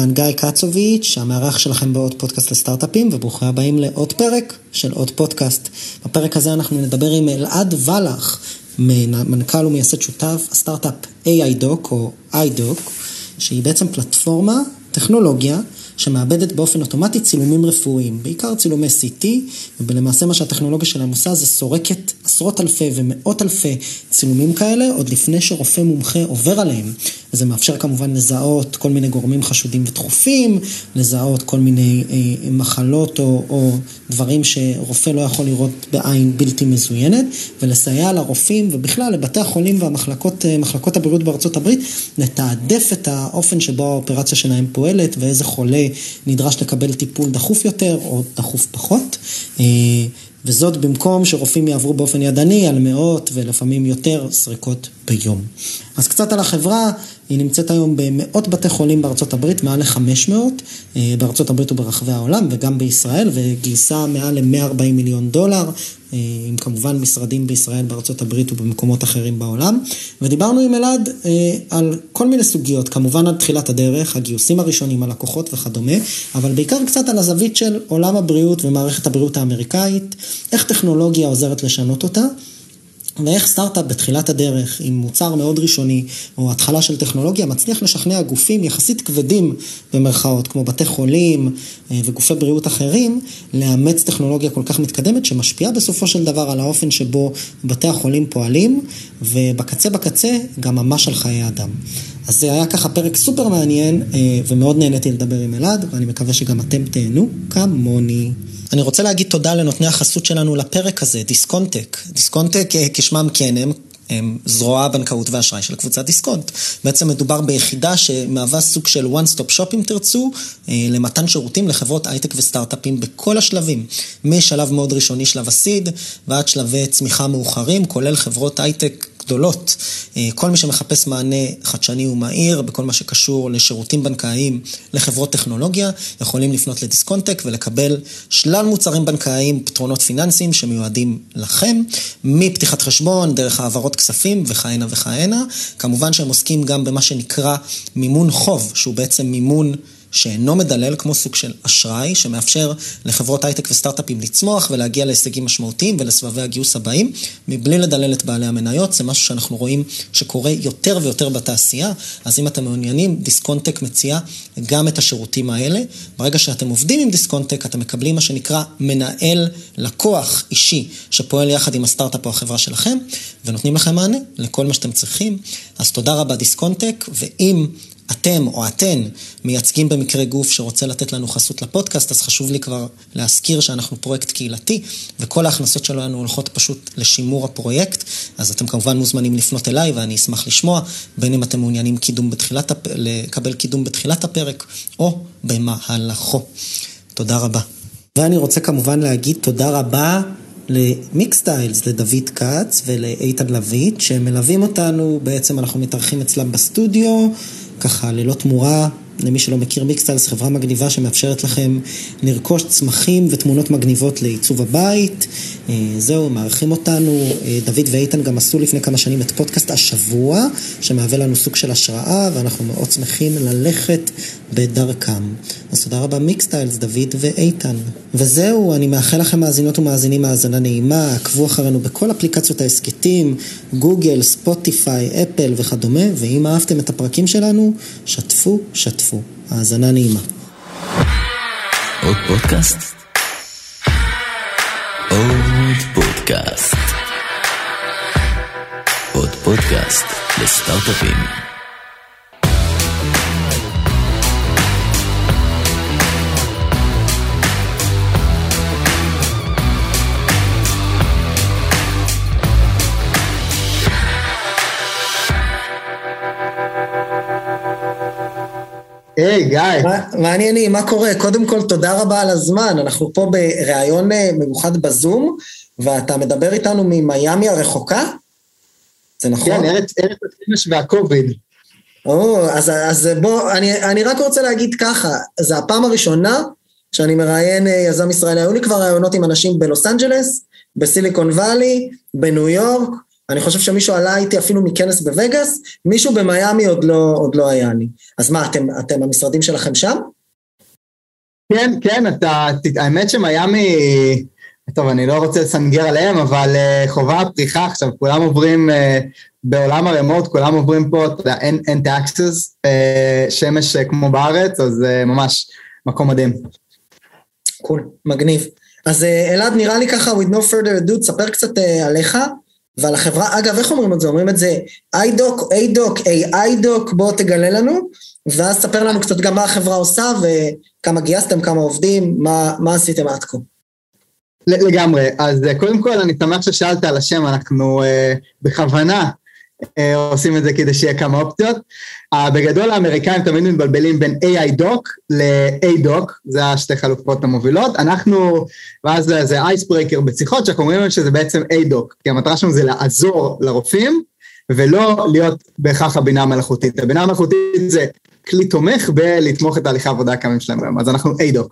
אני גיא קצוביץ', המארח שלכם בעוד פודקאסט לסטארט-אפים, וברוכים הבאים לעוד פרק של עוד פודקאסט. בפרק הזה אנחנו נדבר עם אלעד ולח, מנכ"ל ומייסד שותף הסטארט-אפ AI-Doc או iDoc, שהיא בעצם פלטפורמה, טכנולוגיה, שמאבדת באופן אוטומטי צילומים רפואיים, בעיקר צילומי CT, ולמעשה מה שהטכנולוגיה שלהם עושה זה סורקת עשרות אלפי ומאות אלפי צילומים כאלה, עוד לפני שרופא מומחה עובר עליהם. וזה מאפשר כמובן לזהות כל מיני גורמים חשודים ודחופים, לזהות כל מיני אה, מחלות או, או דברים שרופא לא יכול לראות בעין בלתי מזוינת, ולסייע לרופאים ובכלל לבתי החולים והמחלקות אה, הבריאות בארצות הברית, לתעדף את האופן שבו האופרציה שלהם פועלת ואיזה חולה נדרש לקבל טיפול דחוף יותר או דחוף פחות. אה, וזאת במקום שרופאים יעברו באופן ידני על מאות ולפעמים יותר סריקות ביום. אז קצת על החברה, היא נמצאת היום במאות בתי חולים בארצות הברית, מעל ל-500 אה, בארצות הברית וברחבי העולם וגם בישראל, וגייסה מעל ל-140 מיליון דולר, אה, עם כמובן משרדים בישראל, בארצות הברית ובמקומות אחרים בעולם. ודיברנו עם אלעד אה, על כל מיני סוגיות, כמובן על תחילת הדרך, הגיוסים הראשונים, הלקוחות וכדומה, אבל בעיקר קצת על הזווית של עולם הבריאות ומערכת הבריאות האמריקאית, איך טכנולוגיה עוזרת לשנות אותה. ואיך סטארט-אפ בתחילת הדרך, עם מוצר מאוד ראשוני, או התחלה של טכנולוגיה, מצליח לשכנע גופים יחסית כבדים במרכאות, כמו בתי חולים אה, וגופי בריאות אחרים, לאמץ טכנולוגיה כל כך מתקדמת, שמשפיעה בסופו של דבר על האופן שבו בתי החולים פועלים, ובקצה בקצה גם ממש על חיי אדם. אז זה היה ככה פרק סופר מעניין, אה, ומאוד נהניתי לדבר עם אלעד, ואני מקווה שגם אתם תהנו כמוני. אני רוצה להגיד תודה לנותני החסות שלנו לפרק הזה, דיסקונטק. דיסקונטק אה, כשמם כן הם. הם זרוע הבנקאות והאשראי של קבוצת דיסקונט. בעצם מדובר ביחידה שמהווה סוג של one stop shop אם תרצו, אה, למתן שירותים לחברות הייטק וסטארט-אפים בכל השלבים. משלב מאוד ראשוני, שלב ה seed, ועד שלבי צמיחה מאוחרים, כולל חברות הייטק גדולות. אה, כל מי שמחפש מענה חדשני ומהיר בכל מה שקשור לשירותים בנקאיים לחברות טכנולוגיה, יכולים לפנות לדיסקונטק ולקבל שלל מוצרים בנקאיים, פתרונות פיננסיים שמיועדים לכם, מפתיחת חשבון, דרך העברות כספים וכהנה וכהנה. כמובן שהם עוסקים גם במה שנקרא מימון חוב, שהוא בעצם מימון... שאינו מדלל כמו סוג של אשראי, שמאפשר לחברות הייטק וסטארט-אפים לצמוח ולהגיע להישגים משמעותיים ולסבבי הגיוס הבאים, מבלי לדלל את בעלי המניות, זה משהו שאנחנו רואים שקורה יותר ויותר בתעשייה, אז אם אתם מעוניינים, דיסקונטק מציע גם את השירותים האלה. ברגע שאתם עובדים עם דיסקונטק, אתם מקבלים מה שנקרא מנהל לקוח אישי, שפועל יחד עם הסטארט-אפ או החברה שלכם, ונותנים לכם מענה לכל מה שאתם צריכים. אז תודה רבה דיסקונטק, ואם... אתם או אתן מייצגים במקרה גוף שרוצה לתת לנו חסות לפודקאסט, אז חשוב לי כבר להזכיר שאנחנו פרויקט קהילתי, וכל ההכנסות שלנו הולכות פשוט לשימור הפרויקט, אז אתם כמובן מוזמנים לפנות אליי ואני אשמח לשמוע, בין אם אתם מעוניינים קידום בתחילת, הפ... לקבל קידום בתחילת הפרק, או במהלכו. תודה רבה. ואני רוצה כמובן להגיד תודה רבה למיקסטיילס, לדוד כץ ולאיתן לויט, שמלווים אותנו, בעצם אנחנו מתארחים אצלם בסטודיו. ככה ללא תמורה. למי שלא מכיר מיקסטיילס, חברה מגניבה שמאפשרת לכם לרכוש צמחים ותמונות מגניבות לעיצוב הבית. אה, זהו, מארחים אותנו. אה, דוד ואיתן גם עשו לפני כמה שנים את פודקאסט השבוע, שמהווה לנו סוג של השראה, ואנחנו מאוד שמחים ללכת בדרכם. אז תודה רבה מיקסטיילס, דוד ואיתן. וזהו, אני מאחל לכם מאזינות ומאזינים האזנה נעימה, עקבו אחרינו בכל אפליקציות ההסכתים, גוגל, ספוטיפיי, אפל וכדומה, ואם אהבתם את הפרקים שלנו, שתפו, שתפו. האזנה נעימה. עוד פודקאסט? עוד פודקאסט. עוד פודקאסט לסטארט-אפים. היי, גיא. מה העניינים? מה קורה? קודם כל, תודה רבה על הזמן. אנחנו פה בריאיון אה, מיוחד בזום, ואתה מדבר איתנו ממיאמי הרחוקה? זה נכון? כן, ארץ השמש והקוביד. או, אז, אז בוא, אני, אני רק רוצה להגיד ככה, זו הפעם הראשונה שאני מראיין אה, יזם ישראלי. היו לי כבר ראיונות עם אנשים בלוס אנג'לס, בסיליקון וואלי, בניו יורק, אני חושב שמישהו עלה איתי אפילו מכנס בווגאס, מישהו במיאמי עוד לא, עוד לא היה לי. אז מה, אתם, אתם המשרדים שלכם שם? כן, כן, אתה, האמת שמיאמי, טוב, אני לא רוצה לסנגר עליהם, אבל uh, חווה פריחה עכשיו, כולם עוברים, uh, בעולם ה remote, כולם עוברים פה, אתה יודע, אין, אין taxes, uh, שמש uh, כמו בארץ, אז uh, ממש מקום מדהים. cool, מגניב. אז uh, אלעד, נראה לי ככה, with no further ado, תספר קצת uh, עליך ועל החברה. אגב, איך אומרים את זה? אומרים את זה iDoc, iDoc, AI-Doc, בוא תגלה לנו, ואז תספר לנו קצת גם מה החברה עושה וכמה גייסתם, כמה עובדים, מה, מה עשיתם עד כה. לגמרי. אז אה, קודם כל, אני שמח ששאלת על השם, אנחנו uh, בכוונה עושים את זה כדי שיהיה כמה אופציות. Uh, בגדול האמריקאים תמיד מתבלבלים בין AI-Doc ל-A-Doc, זה השתי חלופות המובילות. אנחנו, ואז זה, אייסברייקר בשיחות, שאנחנו אומרים שזה בעצם A-Doc, כי המטרה שלנו זה לעזור לרופאים, ולא להיות בהכרח הבינה המלאכותית. הבינה המלאכותית זה כלי תומך בלתמוך את תהליכי העבודה הקיימים שלהם היום, אז אנחנו A-Doc.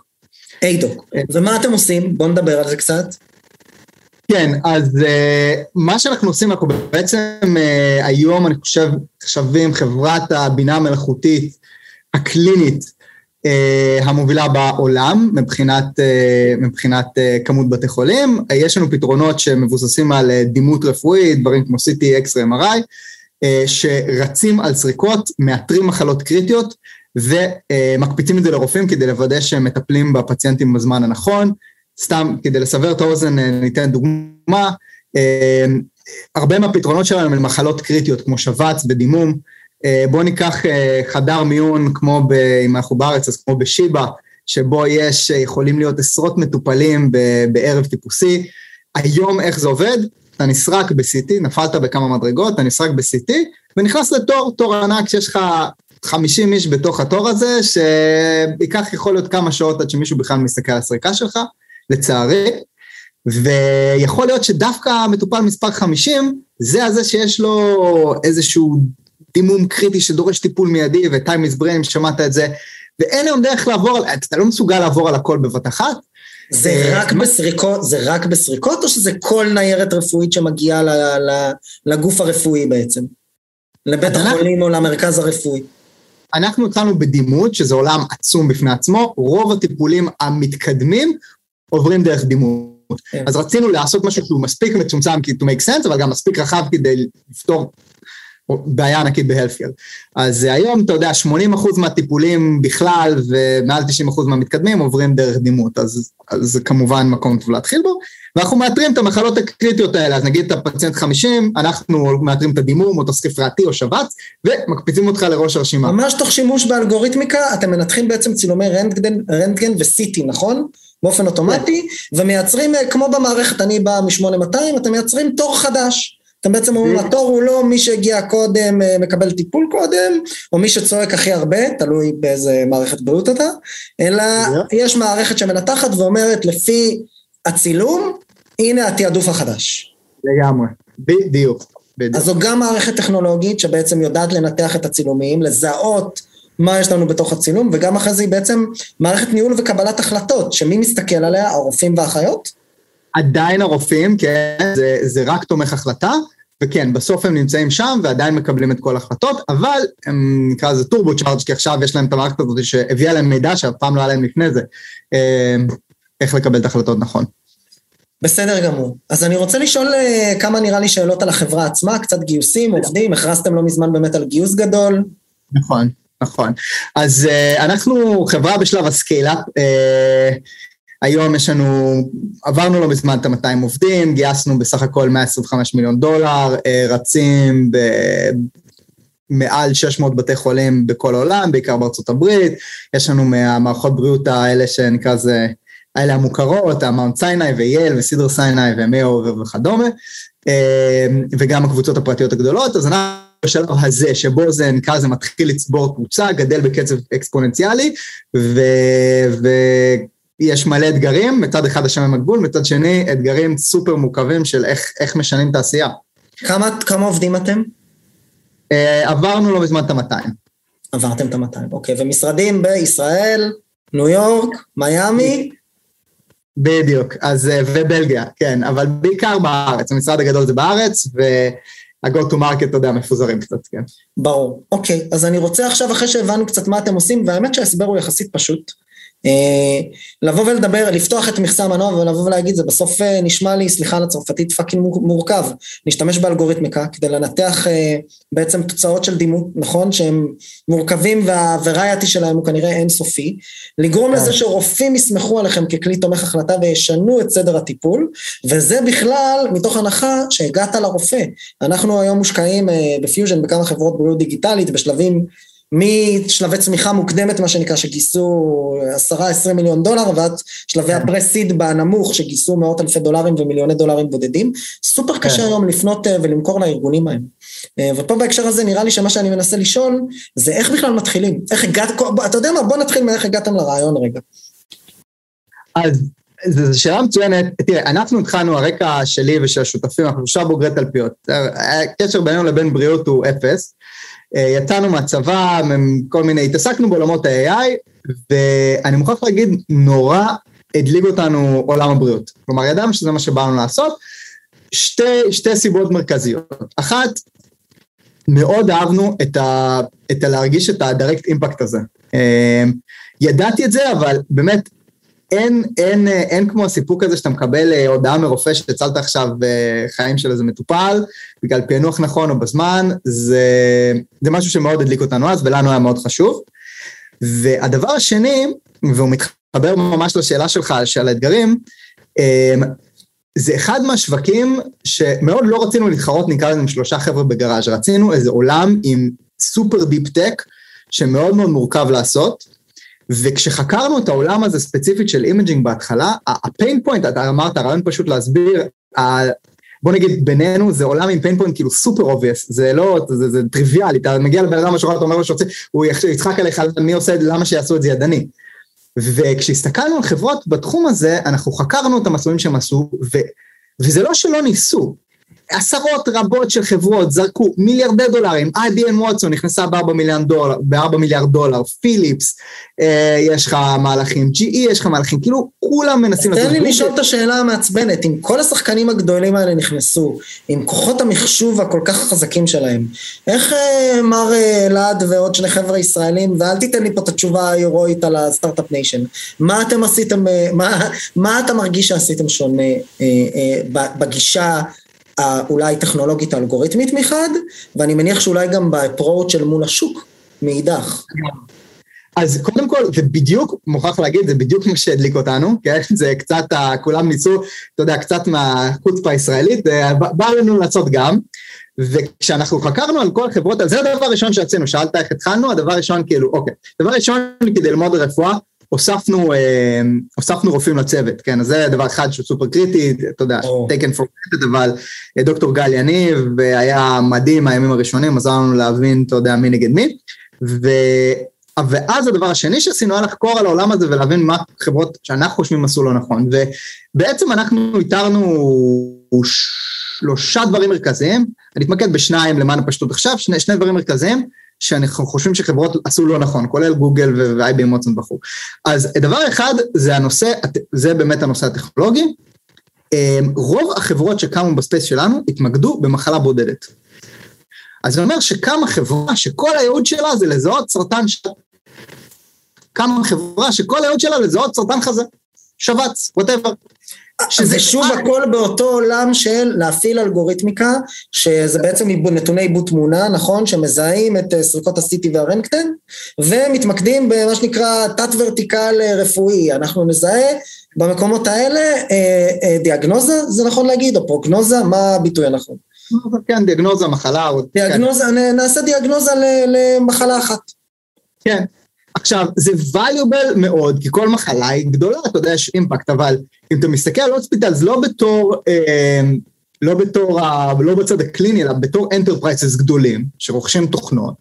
A-Doc. ומה אתם עושים? בואו נדבר על זה קצת. כן, אז uh, מה שאנחנו עושים, אנחנו בעצם uh, היום, אני חושב, חשבים חברת הבינה המלאכותית הקלינית uh, המובילה בעולם מבחינת, uh, מבחינת uh, כמות בתי חולים. Uh, יש לנו פתרונות שמבוססים על uh, דימות רפואית, דברים כמו CT, X-ray, MRI, uh, שרצים על סריקות, מאתרים מחלות קריטיות ומקפיצים את זה לרופאים כדי לוודא שהם מטפלים בפציינטים בזמן הנכון. סתם כדי לסבר את האוזן אה, ניתן דוגמה, אה, הרבה מהפתרונות שלנו הם מחלות קריטיות כמו שבץ ודימום. אה, בואו ניקח חדר מיון כמו, ב, אם אנחנו בארץ, אז כמו בשיבא, שבו יש, יכולים להיות עשרות מטופלים בערב טיפוסי. היום איך זה עובד? אתה נסרק ב-CT, נפלת בכמה מדרגות, אתה נסרק ב-CT, ונכנס לתור, תור ענק שיש לך 50 איש בתוך התור הזה, שייקח יכול להיות כמה שעות עד שמישהו בכלל מסתכל על הסריקה שלך, לצערי, ויכול להיות שדווקא המטופל מספר 50, זה הזה שיש לו איזשהו דימום קריטי שדורש טיפול מיידי, ו-time is brain, שמעת את זה, ואין היום דרך לעבור, אתה לא מסוגל לעבור על הכל בבת אחת. זה אה, רק בסריקות, זה רק בסריקות, או שזה כל ניירת רפואית שמגיעה לגוף הרפואי בעצם? לבית החולים או למרכז הרפואי? אנחנו התחלנו בדימות, שזה עולם עצום בפני עצמו, רוב הטיפולים המתקדמים עוברים דרך דימות. כן. אז רצינו לעשות משהו שהוא מספיק מצומצם to make sense, אבל גם מספיק רחב כדי לפתור בעיה ענקית בהלפקר. אז היום, אתה יודע, 80% מהטיפולים בכלל ומעל 90% מהמתקדמים עוברים דרך דימות, אז, אז זה כמובן מקום טוב להתחיל בו. ואנחנו מאתרים את המחלות הקריטיות האלה, אז נגיד את הפציינט 50, אנחנו מאתרים את הדימום או את הספרתי או שבץ, ומקפיצים אותך לראש הרשימה. ממש תוך שימוש באלגוריתמיקה, אתם מנתחים בעצם צילומי רנטגן, רנטגן וסיטי, נכון? באופן אוטומטי, ומייצרים, אה, כמו במערכת, אני בא מ-8200, אתם מייצרים תור חדש. אתם בעצם אומרים, התור הוא לא מי שהגיע קודם אה, מקבל טיפול קודם, או מי שצועק הכי הרבה, תלוי באיזה מערכת בריאות אתה, אלא יש מערכת שמנתחת ואומרת, לפי הצילום, הנה התעדוף החדש. לגמרי, בדיוק. אז זו גם מערכת טכנולוגית שבעצם יודעת לנתח את הצילומים, לזהות מה יש לנו בתוך הצילום, וגם אחרי זה היא בעצם מערכת ניהול וקבלת החלטות, שמי מסתכל עליה, הרופאים והאחיות? עדיין הרופאים, כן, זה, זה רק תומך החלטה, וכן, בסוף הם נמצאים שם ועדיין מקבלים את כל ההחלטות, אבל הם נקרא לזה טורבו צ'ארג', כי עכשיו יש להם את המערכת הזאת שהביאה להם מידע שאף פעם לא היה להם לפני זה, אה, איך לקבל את ההחלטות נכון. בסדר גמור. אז אני רוצה לשאול אה, כמה נראה לי שאלות על החברה עצמה, קצת גיוסים, עובדים, הכרזתם לא מזמן באמת על גיוס גדול. נכון. נכון. אז uh, אנחנו חברה בשלב הסקיילה, uh, היום יש לנו, עברנו לא מזמן את ה-200 עובדים, גייסנו בסך הכל 125 מיליון דולר, uh, רצים במעל 600 בתי חולים בכל העולם, בעיקר בארצות הברית, יש לנו מהמערכות בריאות האלה שנקרא זה, האלה המוכרות, המאונט סיני וייל וסידר סיני ומאו וכדומה, וגם הקבוצות הפרטיות הגדולות, אז אנחנו... בשלב הזה, שבו זה נקרא לזה מתחיל לצבור קבוצה, גדל בקצב אקספוננציאלי, ויש מלא אתגרים, מצד אחד השם הגבול, מצד שני אתגרים סופר מורכבים של איך, איך משנים תעשייה. כמה, כמה עובדים אתם? Uh, עברנו לא מזמן את ה-200. עברתם את ה-200, אוקיי. ומשרדים בישראל, ניו יורק, מיאמי? בדיוק, אז, ובלגיה, כן, אבל בעיקר בארץ, המשרד הגדול זה בארץ, וה-go to market, אתה יודע, מפוזרים קצת, כן. ברור. אוקיי, אז אני רוצה עכשיו, אחרי שהבנו קצת מה אתם עושים, והאמת שההסבר הוא יחסית פשוט. אה, לבוא ולדבר, לפתוח את מכסה המנוע ולבוא ולהגיד, זה בסוף אה, נשמע לי, סליחה על הצרפתית, fucking מורכב. להשתמש באלגוריתמיקה כדי לנתח אה, בעצם תוצאות של דימות, נכון? שהם מורכבים וה variety שלהם הוא כנראה אינסופי. לגרום לזה שרופאים יסמכו עליכם ככלי תומך החלטה וישנו את סדר הטיפול, וזה בכלל מתוך הנחה שהגעת לרופא. אנחנו היום מושקעים בפיוז'ן בכמה חברות בריאות דיגיטלית בשלבים משלבי צמיחה מוקדמת, מה שנקרא, שגייסו 10-20 מיליון דולר, ועד שלבי. הפרסיד בנמוך, שגייסו מאות אלפי דולרים ומיליוני דולרים בודדים. סופר כן. קשה היום לפנות אה, ולמכור לארגונים ההם. אה, ופה בהקשר הזה נראה לי שמה שאני מנסה לשאול, זה איך בכלל מתחילים? איך הגעת, אתה יודע מה, בוא נתחיל מאיך הגעתם לרעיון רגע. אז זו שאלה מצוינת, תראה, אנחנו התחלנו, הרקע שלי ושל השותפים, אנחנו שלושה בוגרי תלפיות. הקשר בינינו לבין בריאות הוא אפס. אה, יצאנו מהצבא, כל מיני, התעסקנו בעולמות ה-AI, ואני מוכרח להגיד, נורא הדליג אותנו עולם הבריאות. כלומר, ידענו שזה מה שבאנו לעשות. שתי, שתי סיבות מרכזיות. אחת, מאוד אהבנו את, ה, את ה להרגיש את הדירקט אימפקט הזה. אה, ידעתי את זה, אבל באמת אין, אין, אין כמו הסיפוק הזה שאתה מקבל אה, הודעה מרופא שהצלת עכשיו אה, חיים של איזה מטופל, בגלל פענוח נכון או בזמן, זה, זה משהו שמאוד הדליק אותנו אז ולנו היה מאוד חשוב. והדבר השני, והוא מתחבר ממש לשאלה שלך, של האתגרים, אה, זה אחד מהשווקים שמאוד לא רצינו להתחרות, נקרא לזה עם שלושה חבר'ה בגראז', רצינו איזה עולם עם super deep tech, שמאוד מאוד מורכב לעשות, וכשחקרנו את העולם הזה ספציפית של imaging בהתחלה, ה pain point, אתה אמרת, הרעיון פשוט להסביר, בוא נגיד בינינו זה עולם עם pain point כאילו super obvious, זה לא, זה, זה טריוויאלי, אתה מגיע לבן אדם בשורה, אתה אומר לו שרוצה, הוא יצחק עליך, מי עושה את זה, למה שיעשו את זה ידני. וכשהסתכלנו על חברות בתחום הזה, אנחנו חקרנו את המסלולים שהם עשו, ו, וזה לא שלא ניסו, עשרות רבות של חברות זרקו מיליארדי דולרים, IBM ווטסון נכנסה ב-4 מיליארד דולר, ב-4 מיליארד דולר, פיליפס, אה, יש לך מהלכים, GE יש לך מהלכים, כאילו כולם מנסים... תן לי לשאול את השאלה המעצבנת, אם כל השחקנים הגדולים האלה נכנסו, עם כוחות המחשוב הכל כך חזקים שלהם, איך אה, מר אה, אלעד ועוד שני חבר'ה ישראלים, ואל תיתן לי פה את התשובה ההירואית על ה start-up nation, מה אתם עשיתם, אה, מה, מה אתה מרגיש שעשיתם שונה אה, אה, בגישה אולי טכנולוגית אלגוריתמית מחד, ואני מניח שאולי גם ב approach של מול השוק מאידך. אז קודם כל, זה בדיוק, מוכרח להגיד, זה בדיוק מה שהדליק אותנו, כן? זה קצת, כולם ניסו, אתה יודע, קצת מהחוצפה הישראלית, בא לנו לעשות גם. וכשאנחנו חקרנו על כל החברות, זה הדבר הראשון שעשינו, שאלת איך התחלנו, הדבר הראשון כאילו, אוקיי, דבר ראשון כדי ללמוד רפואה, הוספנו, אה, הוספנו רופאים לצוות, כן, אז זה דבר אחד שהוא סופר קריטי, אתה יודע, oh. taken for granted, אבל אה, דוקטור גל יניב, והיה מדהים הימים הראשונים, עזר לנו להבין, אתה יודע, מי נגד מי, ו... ואז הדבר השני שעשינו היה לחקור על העולם הזה ולהבין מה חברות שאנחנו חושבים עשו לא נכון, ובעצם אנחנו איתרנו שלושה דברים מרכזיים, אני אתמקד בשניים למען הפשטות עכשיו, שני, שני דברים מרכזיים, שאנחנו חושבים שחברות עשו לא נכון, כולל גוגל וואטסון וכו'. אז דבר אחד זה הנושא, זה באמת הנושא הטכנולוגי. אמ, רוב החברות שקמו ב space שלנו התמקדו במחלה בודדת. אז זה אומר שקמה חברה שכל הייעוד שלה זה לזהות סרטן ש... קמה חברה שכל הייעוד שלה לזהות סרטן חזה, שבץ, ווטאבר. שזה שוב הכל באותו עולם של להפעיל אלגוריתמיקה, שזה בעצם נתוני עיבוד תמונה, נכון? שמזהים את אה, סריקות ה-CT והרנקטן, ומתמקדים במה שנקרא תת-ורטיקל אה, רפואי. אנחנו נזהה במקומות האלה אה, דיאגנוזה, זה נכון להגיד, או פרוגנוזה, מה הביטוי הנכון? כן, דיאגנוזה, מחלה. דיאגנוזה, כן. נעשה דיאגנוזה למחלה אחת. כן, עכשיו, זה valuable מאוד, כי כל מחלה היא גדולה, אתה יודע, יש impact, אבל אם אתה מסתכל על hospitals לא בתור, אה, לא בתור, לא בצד הקליני, אלא בתור enterprises גדולים, שרוכשים תוכנות,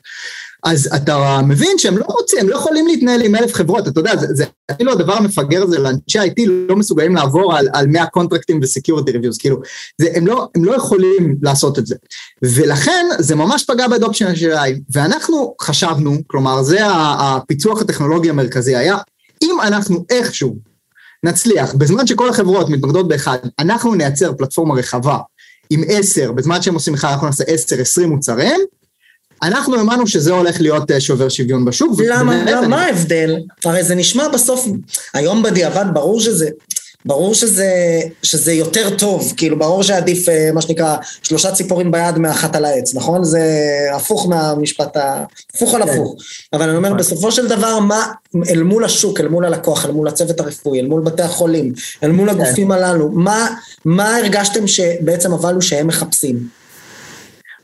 אז אתה מבין שהם לא רוצים, הם לא יכולים להתנהל עם אלף חברות, אתה יודע, זה, אפילו הדבר המפגר הזה, לאנשי IT לא מסוגלים לעבור על, על 100 contractים ו security reviews, כאילו, זה, הם, לא, הם לא יכולים לעשות את זה. ולכן זה ממש פגע באדופשן של AI, ואנחנו חשבנו, כלומר זה הפיצוח הטכנולוגי המרכזי היה, אם אנחנו איכשהו נצליח, בזמן שכל החברות מתמקדות באחד, אנחנו נייצר פלטפורמה רחבה עם עשר, בזמן שהם עושים אחד אנחנו נעשה עשר, עשרים מוצרים, אנחנו האמנו שזה הולך להיות אה, שובר שוויון בשוק. למה? למה? מה ההבדל? הרי זה נשמע בסוף, היום בדיעבד ברור שזה, ברור שזה, שזה יותר טוב, כאילו ברור שעדיף אה, מה שנקרא שלושה ציפורים ביד מאחת על העץ, נכון? זה הפוך מהמשפט, ה... הפוך על כן. הפוך. אבל אני אומר, נכון. בסופו של דבר, מה אל מול השוק, אל מול הלקוח, אל מול הצוות הרפואי, אל מול בתי החולים, אל מול כן. הגופים הללו, מה, מה הרגשתם שבעצם אבל שהם מחפשים?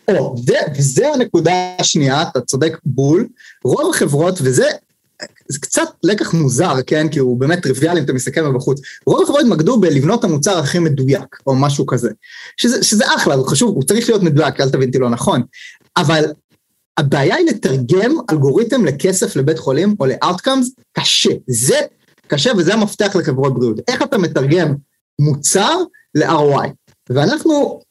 או, זה, וזה הנקודה השנייה, אתה צודק בול, רוב החברות, וזה זה קצת לקח מוזר, כן? כי הוא באמת טריוויאלי אם אתה מסתכל מבחוץ. רוב החברות התמקדו בלבנות את המוצר הכי מדויק, או משהו כזה. שזה, שזה אחלה, זה חשוב, הוא צריך להיות מדויק, אל תבין אותי לא נכון. אבל הבעיה היא לתרגם אלגוריתם לכסף לבית חולים, או ל-outcomes, קשה. זה קשה וזה המפתח לחברות בריאות. איך אתה מתרגם מוצר ל-ROI? ואנחנו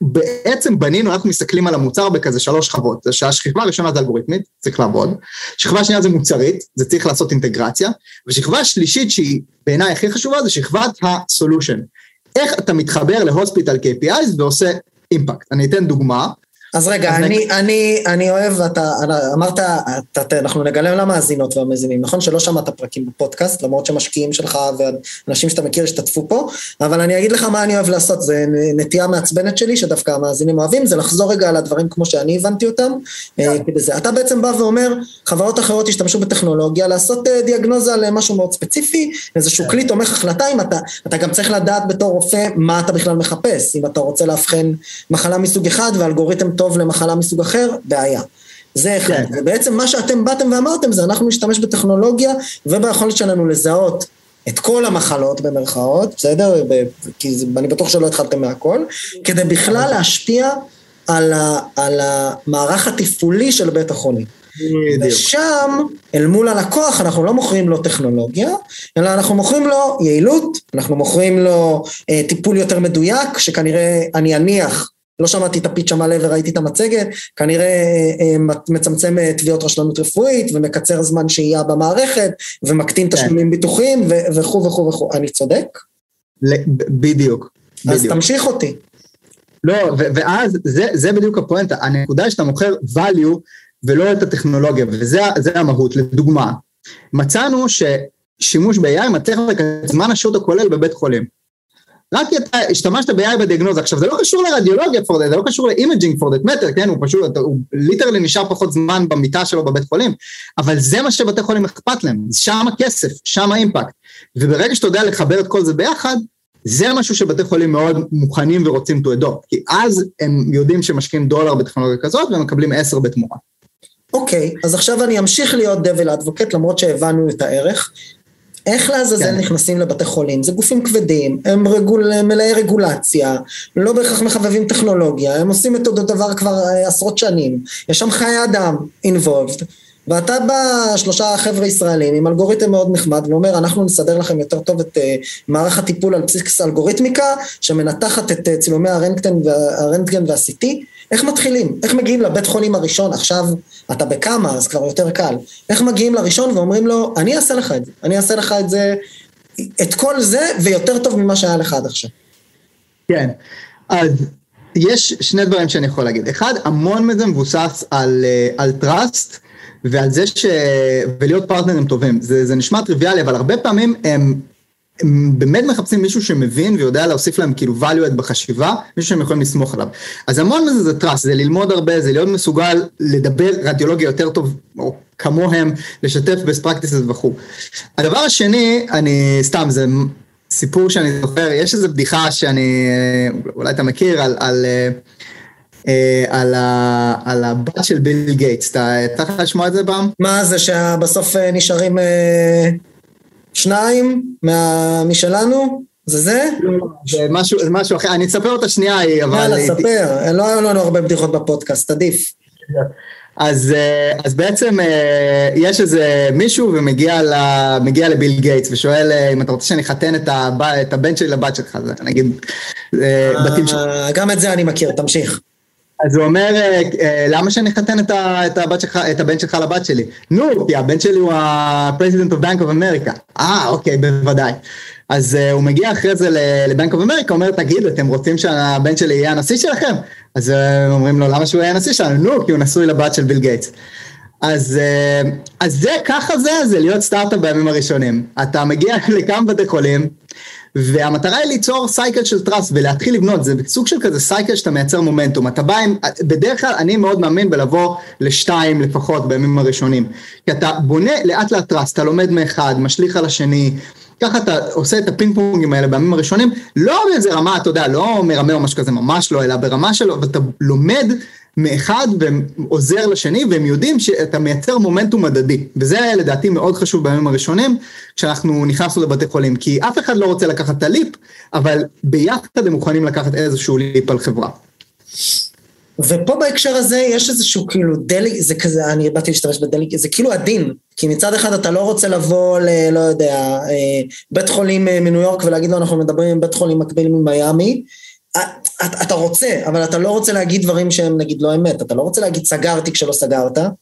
בעצם בנינו, אנחנו מסתכלים על המוצר בכזה שלוש שכבות, זה שהשכבה הראשונה זה אלגוריתמית, צריך לעבוד, שכבה שנייה זה מוצרית, זה צריך לעשות אינטגרציה, ושכבה שלישית שהיא בעיניי הכי חשובה זה שכבת הסולושן. איך אתה מתחבר להוספיטל KPIs ועושה אימפקט. אני אתן דוגמה, אז רגע, אז אני, אני, אני אוהב, אתה אמרת, אתה, אנחנו נגלם למאזינות והמאזינים, נכון שלא שמעת פרקים בפודקאסט, למרות שמשקיעים שלך ואנשים שאתה מכיר השתתפו פה, אבל אני אגיד לך מה אני אוהב לעשות, זה נטייה מעצבנת שלי, שדווקא המאזינים אוהבים, זה לחזור רגע על הדברים כמו שאני הבנתי אותם. Yeah. אה, בזה. אתה בעצם בא ואומר, חברות אחרות ישתמשו בטכנולוגיה, לעשות אה, דיאגנוזה למשהו מאוד ספציפי, איזשהו yeah. כלי תומך החלטה, אם אתה, אתה גם צריך לדעת בתור רופא מה אתה בכלל מחפש, אם אתה רוצה לאבחן מחלה מסוג אחד ואלגוריתם טוב למחלה מסוג אחר, בעיה. זה אחד. כן. ובעצם מה שאתם באתם ואמרתם זה אנחנו נשתמש בטכנולוגיה וביכולת שלנו לזהות את כל המחלות במרכאות, בסדר? כי אני בטוח שלא התחלתם מהכל, כדי בכלל להשפיע על, ה, על המערך התפעולי של בית החולים. ושם, אל מול הלקוח, אנחנו לא מוכרים לו טכנולוגיה, אלא אנחנו מוכרים לו יעילות, אנחנו מוכרים לו אה, טיפול יותר מדויק, שכנראה אני אניח לא שמעתי את הפיץ' המלא וראיתי את המצגת, כנראה אה, אה, מצמצם אה, תביעות רשלנות רפואית ומקצר זמן שהייה במערכת ומקטין כן. תשלומים ביטוחיים וכו' וכו' וכו'. אני צודק? בדיוק. אז תמשיך אותי. לא, ואז זה, זה בדיוק הפואנטה, הנקודה שאתה מוכר value ולא את הטכנולוגיה, וזה המהות. לדוגמה, מצאנו ששימוש ב-AI מצליח לקצר זמן השירות הכולל בבית חולים. רק כי אתה השתמשת ב-AI בדיאגנוזה. עכשיו, זה לא קשור לרדיולוגיה for that, זה לא קשור ל imaging for that matter, כן? הוא פשוט, הוא literally נשאר פחות זמן במיטה שלו בבית חולים, אבל זה מה שבתי חולים אכפת להם, שם הכסף, שם ה impact. וברגע שאתה יודע לחבר את כל זה ביחד, זה משהו שבתי חולים מאוד מוכנים ורוצים to adopt, כי אז הם יודעים שמשקיעים דולר בטכנולוגיה כזאת והם מקבלים עשר בתמורה. אוקיי, okay, אז עכשיו אני אמשיך להיות דבל אדבוקט למרות שהבנו את הערך. איך לעזאזל כן. נכנסים לבתי חולים? זה גופים כבדים, הם רגול, מלאי רגולציה, לא בהכרח מחבבים טכנולוגיה, הם עושים את אותו דבר כבר אה, עשרות שנים, יש שם חיי אדם involved, ואתה בא שלושה חבר'ה ישראלים עם אלגוריתם מאוד נחמד ואומר אנחנו נסדר לכם יותר טוב את uh, מערך הטיפול על בסיס אלגוריתמיקה שמנתחת את uh, צילומי הרנטגן וה-CT איך מתחילים? איך מגיעים לבית חולים הראשון? עכשיו אתה בכמה, אז כבר יותר קל. איך מגיעים לראשון ואומרים לו, אני אעשה לך את זה, אני אעשה לך את זה, את כל זה, ויותר טוב ממה שהיה לך עד עכשיו. כן, אז יש שני דברים שאני יכול להגיד. אחד, המון מזה מבוסס על, אה, על trust ועל זה ש... ולהיות פרטנרים טובים. זה, זה נשמע טריוויאלי, אבל הרבה פעמים הם הם באמת מחפשים מישהו שמבין ויודע להוסיף להם כאילו value add בחשיבה, מישהו שהם יכולים לסמוך עליו. אז המון מזה זה trust, זה ללמוד הרבה, זה להיות מסוגל לדבר רדיולוגיה יותר טוב, או כמוהם, לשתף best practices וכו'. הדבר השני, אני, סתם, זה סיפור שאני זוכר, יש איזו בדיחה שאני, אולי אתה מכיר, על, על אה, על, ה, על הבת של ביל גייטס, אתה לך לשמוע את זה פעם? מה זה שבסוף אה, נשארים שניים משלנו? זה זה? זה משהו, זה משהו אחר, אני אספר אותה שנייה, אבל... יאללה, ספר, לא היו לנו הרבה בדיחות בפודקאסט, עדיף. אז, אה, אז בעצם אה, יש איזה מישהו ומגיע ל, לביל גייטס ושואל אה, אם אתה רוצה שאני אחתן את, את הבן שלי לבת שלך, זה נגיד בתים של... גם את זה אני מכיר, תמשיך. אז הוא אומר, אה, אה, למה שאני אחתן את, את, את הבן שלך לבת שלי? נו, כי הבן שלי הוא ה-President of Bank of America. אה, אוקיי, בוודאי. אז אה, הוא מגיע אחרי זה לבנק אוף אמריקה, אומר, תגיד, אתם רוצים שהבן שלי יהיה הנשיא שלכם? אז אה, אומרים לו, למה שהוא יהיה הנשיא שלנו? נו, כי הוא נשוי לבת של ביל גייטס. אז, אה, אז זה, ככה זה, זה להיות סטארט-אפ בימים הראשונים. אתה מגיע לכמה בתי חולים, והמטרה היא ליצור cycle של trust ולהתחיל לבנות, זה סוג של כזה cycle שאתה מייצר מומנטום. אתה בא עם, בדרך כלל אני מאוד מאמין בלבוא לשתיים לפחות בימים הראשונים. כי אתה בונה לאט לאט trust, אתה לומד מאחד, משליך על השני, ככה אתה עושה את הפינג פונגים האלה בימים הראשונים, לא באיזה רמה, אתה יודע, לא מרמה או משהו כזה, ממש לא, אלא ברמה שלו, ואתה לומד מאחד ועוזר לשני, והם יודעים שאתה מייצר מומנטום מדדי, וזה לדעתי מאוד חשוב בימים הראשונים, כשאנחנו נכנסנו לבתי חולים, כי אף אחד לא רוצה לקחת את הליפ, אבל ביחד הם מוכנים לקחת איזשהו ליפ על חברה. ופה בהקשר הזה יש איזשהו כאילו דלי, זה כזה, אני באתי להשתמש בדלי, זה כאילו הדין, כי מצד אחד אתה לא רוצה לבוא ל... לא יודע, אה, בית חולים אה, מניו יורק ולהגיד לו אנחנו מדברים עם בית חולים מקביל ממיאמי, אתה רוצה, אבל אתה לא רוצה להגיד דברים שהם נגיד לא אמת, אתה לא רוצה להגיד סגרתי כשלא סגרת, אז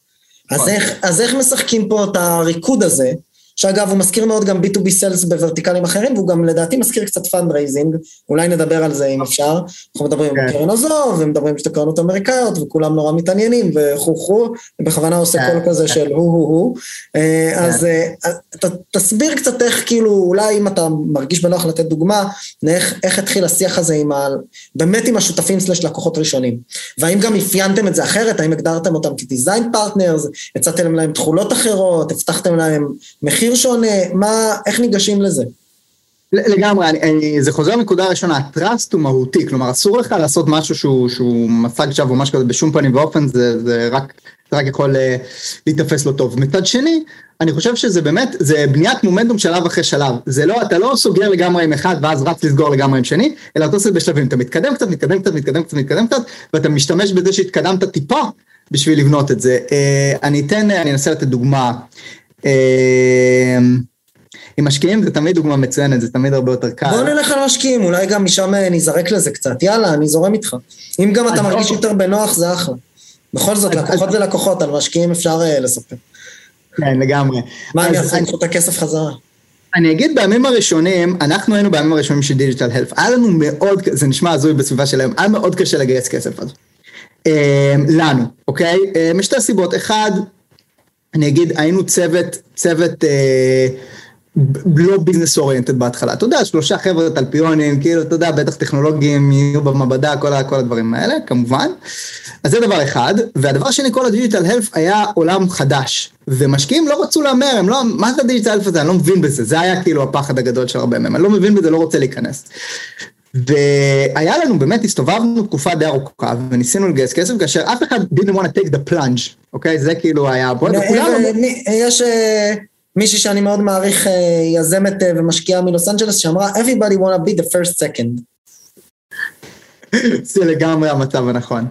נכון. איך, אז איך משחקים פה את הריקוד הזה, שאגב, הוא מזכיר מאוד גם B2B Sales בוורטיקלים אחרים, והוא גם לדעתי מזכיר קצת fundraising, אולי נדבר על זה אם אפשר. אנחנו מדברים עם כן. קרן עזוב, ומדברים שתי קרנות אמריקאיות, וכולם נורא מתעניינים, וכו' כו', בכוונה עושה כן. קול כזה של הו-הו-הו. אה, כן. אז אה, תסביר קצת איך, כאילו, אולי אם אתה מרגיש בנוח לתת דוגמה, איך התחיל השיח הזה עם ה... באמת עם השותפים slash לקוחות ראשונים. והאם גם אפיינתם את זה אחרת, האם הגדרתם אותם כ design partners, הצעתם להם תכולות אחרות, הבטחתם להם מחיר מחיר שונה, מה, איך ניגשים לזה? לגמרי, אני, אני, זה חוזר לנקודה הראשונה, ה trust הוא מהותי, כלומר אסור לך לעשות משהו שהוא, שהוא מצג שווא או משהו כזה בשום פנים ואופן, זה, זה רק, רק יכול אה, להיתפס לא טוב. מצד שני, אני חושב שזה באמת, זה בניית מומנטום שלב אחרי שלב, זה לא, אתה לא סוגר לגמרי עם אחד ואז רץ לסגור לגמרי עם שני, אלא אתה עושה בשלבים, אתה מתקדם קצת, מתקדם קצת, מתקדם קצת, מתקדם קצת, ואתה משתמש בזה שהתקדמת טיפה בשביל לבנות את זה. Uh, אני אתן, אני אנסה לתת דוגמה. אמ, עם משקיעים זה תמיד דוגמה מצוינת, זה תמיד הרבה יותר קל. בוא נלך על משקיעים, אולי גם משם אה, נזרק לזה קצת, יאללה, אני זורם איתך. אם גם אתה מרגיש יותר בנוח, זה אחלה. בכל זאת, לקוחות זה לקוחות, על משקיעים אפשר אה, לספר. כן, לגמרי. מה הם יעשו? ייקחו את הכסף חזרה. אני אגיד בימים הראשונים, אנחנו היינו בימים הראשונים של דיגיטל הלף, היה לנו מאוד, זה נשמע הזוי בסביבה שלהם, היה מאוד קשה לגייס כסף אז. אמ, לנו, אוקיי? משתי סיבות, אחד, אני אגיד, היינו צוות, צוות אה, לא ביזנס אוריינטד בהתחלה. אתה יודע, שלושה חבר'ה תלפיונים, כאילו, אתה יודע, בטח טכנולוגיים יהיו במעבדה, כל, כל הדברים האלה, כמובן. אז זה דבר אחד. והדבר שני, כל הדיגיטל הלף היה עולם חדש. ומשקיעים לא רצו להמר, הם לא, מה זה הדיגיטל הלף הזה? אני לא מבין בזה. זה היה כאילו הפחד הגדול של הרבה מהם. אני לא מבין בזה, לא רוצה להיכנס. והיה לנו, באמת הסתובבנו תקופה די ארוכה וניסינו לגייס כסף כאשר אף אחד didn't want to take the plunge, אוקיי? זה כאילו היה... יש אה, מישהי שאני מאוד מעריך, אה, יזמת אה, ומשקיעה מלוס אנג'לס, שאמרה everybody want to be the first second. זה לגמרי המצב הנכון.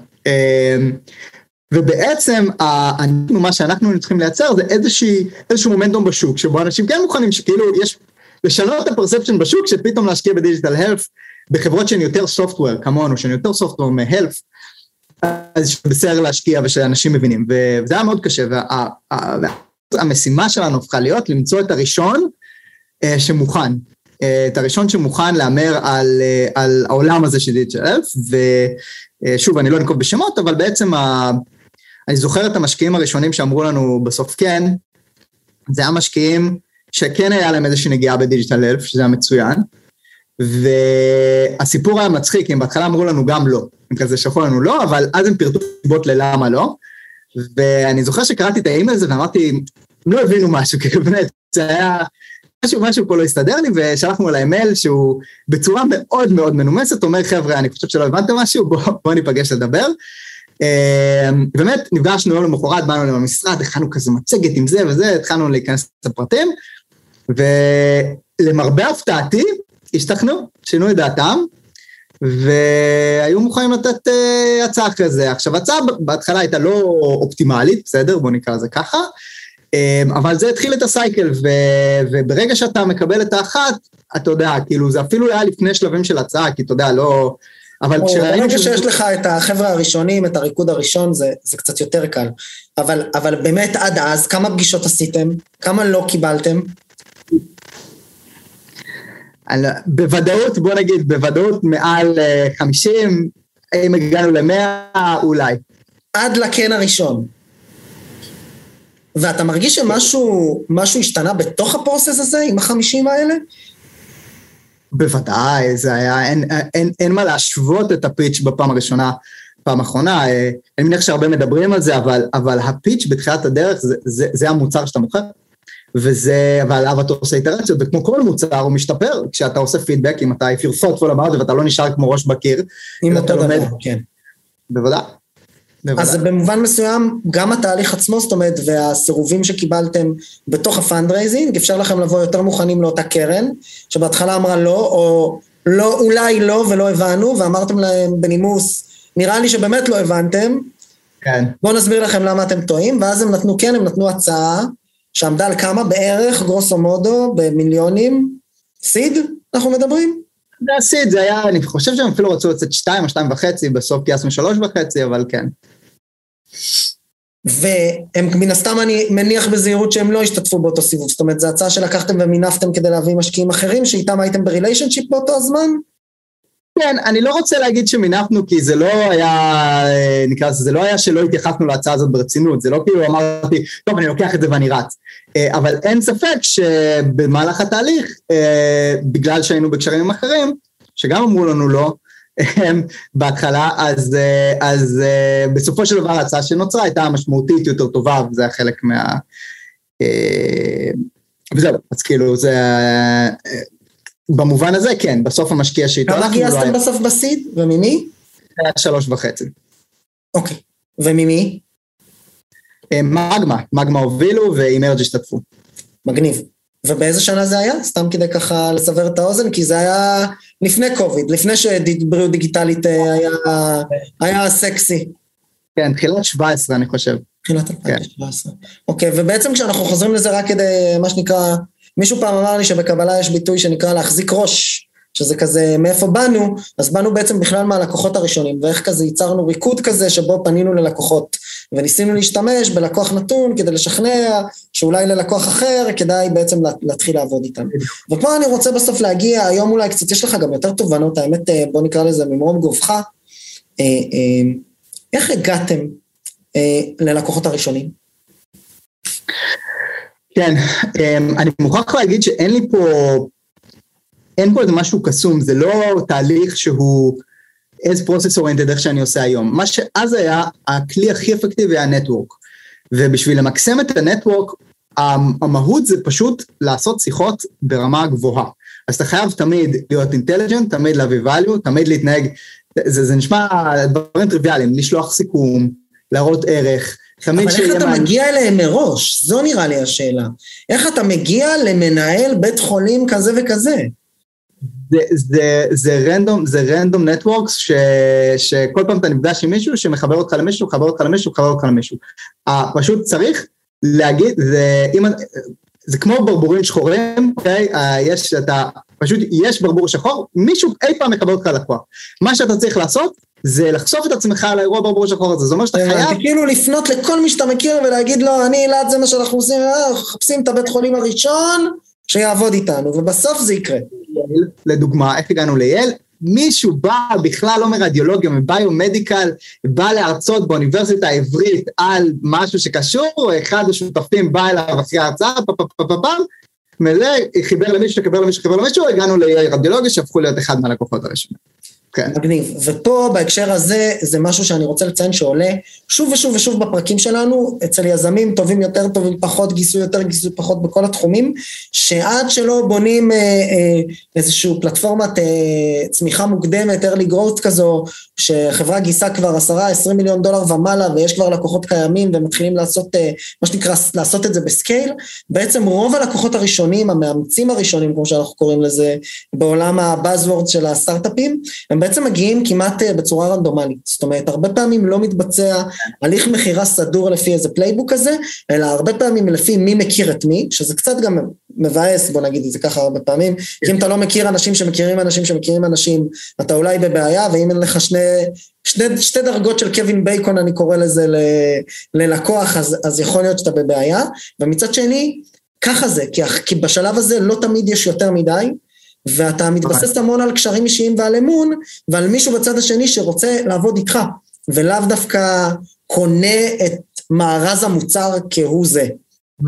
ובעצם מה שאנחנו צריכים לייצר זה איזשהו מומנטום בשוק שבו אנשים כן מוכנים שכאילו יש לשנות את הפרספצ'ן בשוק שפתאום להשקיע בדיגיטל הלף בחברות שהן יותר סופטוור כמונו, שהן יותר סופטוור מהלף, אז בסדר להשקיע ושאנשים מבינים, וזה היה מאוד קשה, והמשימה שלנו הפכה להיות למצוא את הראשון אה, שמוכן, אה, את הראשון שמוכן להמר על, אה, על העולם הזה של אלף, ושוב, אני לא אנקוב בשמות, אבל בעצם ה... אני זוכר את המשקיעים הראשונים שאמרו לנו בסוף כן, זה היה משקיעים שכן היה להם איזושהי נגיעה בדיגיטל אלף, שזה היה מצוין, והסיפור היה מצחיק, אם בהתחלה אמרו לנו גם לא, הם כזה שלחו לנו לא, אבל אז הם פירטו סיבות ללמה לא, ואני זוכר שקראתי את האימייל הזה ואמרתי, הם לא הבינו משהו, כי באמת, זה היה, משהו, משהו פה לא הסתדר לי, ושלחנו להם מייל שהוא בצורה מאוד מאוד מנומסת, אומר חבר'ה, אני חושב שלא הבנתם משהו, בואו בוא ניפגש לדבר. אמ, באמת, נפגשנו יום למחרת, באנו למשרד, הכנו כזה מצגת עם זה וזה, התחלנו להיכנס לפרטים, ולמרבה הפתעתי, השתכנעו, שינו את דעתם, והיו מוכנים לתת uh, הצעה כזה. עכשיו, הצעה בהתחלה הייתה לא אופטימלית, בסדר? בוא נקרא לזה ככה, um, אבל זה התחיל את הסייקל, ו, וברגע שאתה מקבל את האחת, אתה יודע, כאילו, זה אפילו היה לפני שלבים של הצעה, כי אתה יודע, לא... אבל כשראינו... ברגע שיש לך את החבר'ה הראשונים, את הריקוד הראשון, זה, זה קצת יותר קל. אבל, אבל באמת עד אז, כמה פגישות עשיתם? כמה לא קיבלתם? על, בוודאות, בוא נגיד, בוודאות מעל 50, אה, אם הגענו ל-100, אולי. עד לקן הראשון. ואתה מרגיש שמשהו השתנה בתוך הפרוסס הזה, עם החמישים האלה? בוודאי, זה היה, אין, אין, אין מה להשוות את הפיץ' בפעם הראשונה, פעם אחרונה. אה, אני מניח שהרבה מדברים על זה, אבל, אבל ה pitch בתחילת הדרך זה, זה, זה המוצר שאתה מוכר. וזה, ועליו אתה עושה איטרציות, וכמו כל מוצר הוא משתפר כשאתה עושה פידבק, אם אתה if you're thoughtful about ואתה לא נשאר כמו ראש בקיר. עם אותו דבר, כן. בוודאי. אז במובן מסוים, גם התהליך עצמו, זאת אומרת, והסירובים שקיבלתם בתוך ה fundraising, אפשר לכם לבוא יותר מוכנים לאותה קרן, שבהתחלה אמרה לא, או לא, אולי לא ולא הבנו, ואמרתם להם בנימוס, נראה לי שבאמת לא הבנתם, כן. בואו נסביר לכם למה אתם טועים, ואז הם נתנו, כן, הם נתנו הצעה, שעמדה על כמה בערך, גרוסו מודו, במיליונים, סיד, אנחנו מדברים? זה הסיד, זה היה, אני חושב שהם אפילו רצו לצאת שתיים או שתיים וחצי, בסוף גייסנו שלוש וחצי, אבל כן. והם מן הסתם אני מניח בזהירות שהם לא השתתפו באותו סיבוב, זאת אומרת זו הצעה שלקחתם ומינפתם כדי להביא משקיעים אחרים שאיתם הייתם בריליישנשיפ באותו הזמן? כן, אני לא רוצה להגיד שמינפנו כי זה לא היה, אה, נקרא לזה, זה לא היה שלא התייחסנו להצעה הזאת ברצינות, זה לא כאילו אמרתי, טוב אני לוקח את זה ואני רץ, אה, אבל אין ספק שבמהלך התהליך, אה, בגלל שהיינו בקשרים עם אחרים, שגם אמרו לנו לא, בהתחלה, אז, אז בסופו של דבר ההצעה שנוצרה הייתה משמעותית יותר טובה, וזה היה חלק מה... וזהו, אז כאילו זה... במובן הזה, כן, בסוף המשקיע שאיתו אנחנו... כמה גייסתם בסוף בסיד? וממי? היה שלוש וחצי. אוקיי, וממי? מגמה, מגמה הובילו ואימרג' השתתפו. מגניב. ובאיזה שנה זה היה? סתם כדי ככה לסבר את האוזן, כי זה היה לפני קוביד, לפני שבריאות דיגיטלית אה, היה, היה סקסי. כן, תחילת 17 אני חושב. תחילת 2017. כן. אוקיי, ובעצם כשאנחנו חוזרים לזה רק כדי, מה שנקרא, מישהו פעם אמר לי שבקבלה יש ביטוי שנקרא להחזיק ראש. שזה כזה, מאיפה באנו, אז באנו בעצם בכלל מהלקוחות הראשונים, ואיך כזה ייצרנו ריקוד כזה שבו פנינו ללקוחות, וניסינו להשתמש בלקוח נתון כדי לשכנע שאולי ללקוח אחר כדאי בעצם להתחיל לעבוד איתם. ופה אני רוצה בסוף להגיע, היום אולי קצת יש לך גם יותר תובנות, האמת אה, בוא נקרא לזה ממרום גובך, אה, אה, איך הגעתם ללקוחות הראשונים? כן, אני מוכרח להגיד שאין לי פה אין פה איזה משהו קסום, זה לא תהליך שהוא as process oriented איך שאני עושה היום. מה שאז היה, הכלי הכי אפקטיבי היה נטוורק. ובשביל למקסם את הנטוורק, המהות זה פשוט לעשות שיחות ברמה גבוהה. אז אתה חייב תמיד להיות אינטליג'נט, תמיד להביא value, תמיד להתנהג, זה, זה נשמע דברים טריוויאליים, לשלוח סיכום, להראות ערך, תמיד אבל איך אתה. מגיע אליהם מראש? זו נראה לי השאלה. איך אתה מגיע למנהל בית חולים כזה וכזה? זה, זה, זה רנדום, זה רנדום נטוורקס ש, שכל פעם אתה נפגש עם מישהו שמחבר אותך למישהו, מחבר אותך למישהו, מחבר אותך למישהו. פשוט צריך להגיד, זה, אם, זה כמו ברבורים שחורים, אוקיי? יש, אתה, פשוט יש ברבור שחור, מישהו אי פעם מחבר אותך ללקוח. מה שאתה צריך לעשות זה לחשוף את עצמך על האירוע ברבור שחור הזה, זה אומר שאתה חייב... כאילו לפנות לכל מי שאתה מכיר ולהגיד לו, אני אלעד זה מה שאנחנו עושים, אנחנו אה, מחפשים את הבית חולים הראשון שיעבוד איתנו, ובסוף זה יקרה. לדוגמה, איך הגענו ליעל? מישהו בא בכלל לא מרדיולוגיה, מביומדיקל, בא להרצות באוניברסיטה העברית על משהו שקשור, אחד השותפים בא אליו אחרי ההרצאה, פפפפפפם, מזה חיבר למישהו, שחיבר למישהו, שחיבר למישהו, הגענו לרדיולוגיה שהפכו להיות אחד מהלקוחות הראשונים. כן. מגניב. ופה בהקשר הזה, זה משהו שאני רוצה לציין שעולה שוב ושוב ושוב בפרקים שלנו, אצל יזמים טובים יותר, טובים פחות, גיסוי יותר, גיסוי פחות בכל התחומים, שעד שלא בונים אה, אה, איזושהי פלטפורמת אה, צמיחה מוקדמת, early growth כזו, שחברה גייסה כבר עשרה, עשרים מיליון דולר ומעלה, ויש כבר לקוחות קיימים ומתחילים לעשות, אה, מה שנקרא, לעשות את זה ב scale, בעצם רוב הלקוחות הראשונים, המאמצים הראשונים, כמו שאנחנו קוראים לזה, בעולם ה buzzword של הסטארט-אפים, הם בעצם מגיעים כמעט אה, בצורה רנדומלית. זאת אומרת, הרבה פעמים לא מתבצע הליך מכירה סדור לפי איזה playbook כזה, אלא הרבה פעמים לפי מי מכיר את מי, שזה קצת גם מבאס, בוא נגיד את זה ככה הרבה פעמים, כי אם אתה לא מכיר אנשים שמכירים אנשים שמכירים אנשים, אתה אולי בבעיה, ואם אין לך שני, שני, שתי דרגות של קווין בייקון, אני קורא לזה ל, ללקוח, אז, אז יכול להיות שאתה בבעיה. ומצד שני, ככה זה, כי, כי בשלב הזה לא תמיד יש יותר מדי, ואתה מתבסס המון על קשרים אישיים ועל אמון, ועל מישהו בצד השני שרוצה לעבוד איתך, ולאו דווקא קונה את מארז המוצר כהוא זה.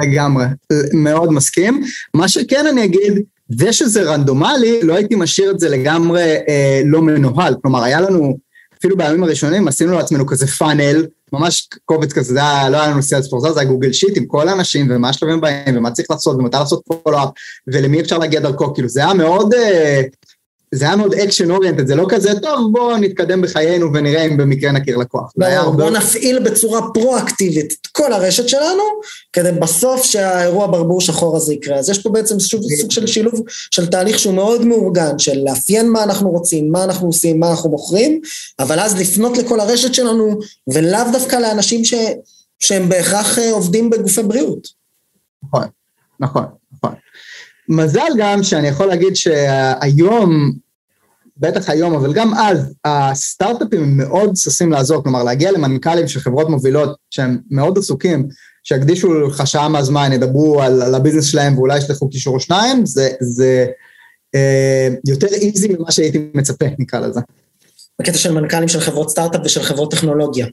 לגמרי, מאוד מסכים. מה שכן אני אגיד, זה שזה רנדומלי, לא הייתי משאיר את זה לגמרי אה, לא מנוהל. כלומר, היה לנו, אפילו בימים הראשונים, עשינו לעצמנו כזה פאנל, ממש קובץ כזה, זה היה, לא היה לנו Salesforce, זה היה Google Sheet עם כל האנשים, ומה השלבים בהם, ומה צריך לעשות, ומתי לעשות follow-up, ולמי אפשר להגיע דרכו, כאילו זה היה מאוד, אה, זה היה מאוד action oriented, זה לא כזה, טוב, בואו נתקדם בחיינו ונראה אם במקרה נכיר לקוח. לא, בואו נפעיל בצורה פרואקטיבית את כל הרשת שלנו, כדי בסוף שהאירוע ברבור שחור הזה יקרה. אז יש פה בעצם סוג, סוג של שילוב של תהליך שהוא מאוד מאורגן, של לאפיין מה אנחנו רוצים, מה אנחנו עושים, מה אנחנו מוכרים, אבל אז לפנות לכל הרשת שלנו, ולאו דווקא לאנשים ש, שהם בהכרח אה, עובדים בגופי בריאות. נכון, נכון. מזל גם שאני יכול להגיד שהיום, בטח היום, אבל גם אז, הסטארט-אפים הם מאוד ששים לעזור, כלומר להגיע למנכ"לים של חברות מובילות שהם מאוד עסוקים, שיקדישו לך שעה מהזמן, ידברו על, על הביזנס שלהם ואולי ישלחו קישור או שניים, זה, זה אה, יותר איזי ממה שהייתי מצפה, נקרא לזה. בקטע של מנכ"לים של חברות סטארט-אפ ושל חברות טכנולוגיה.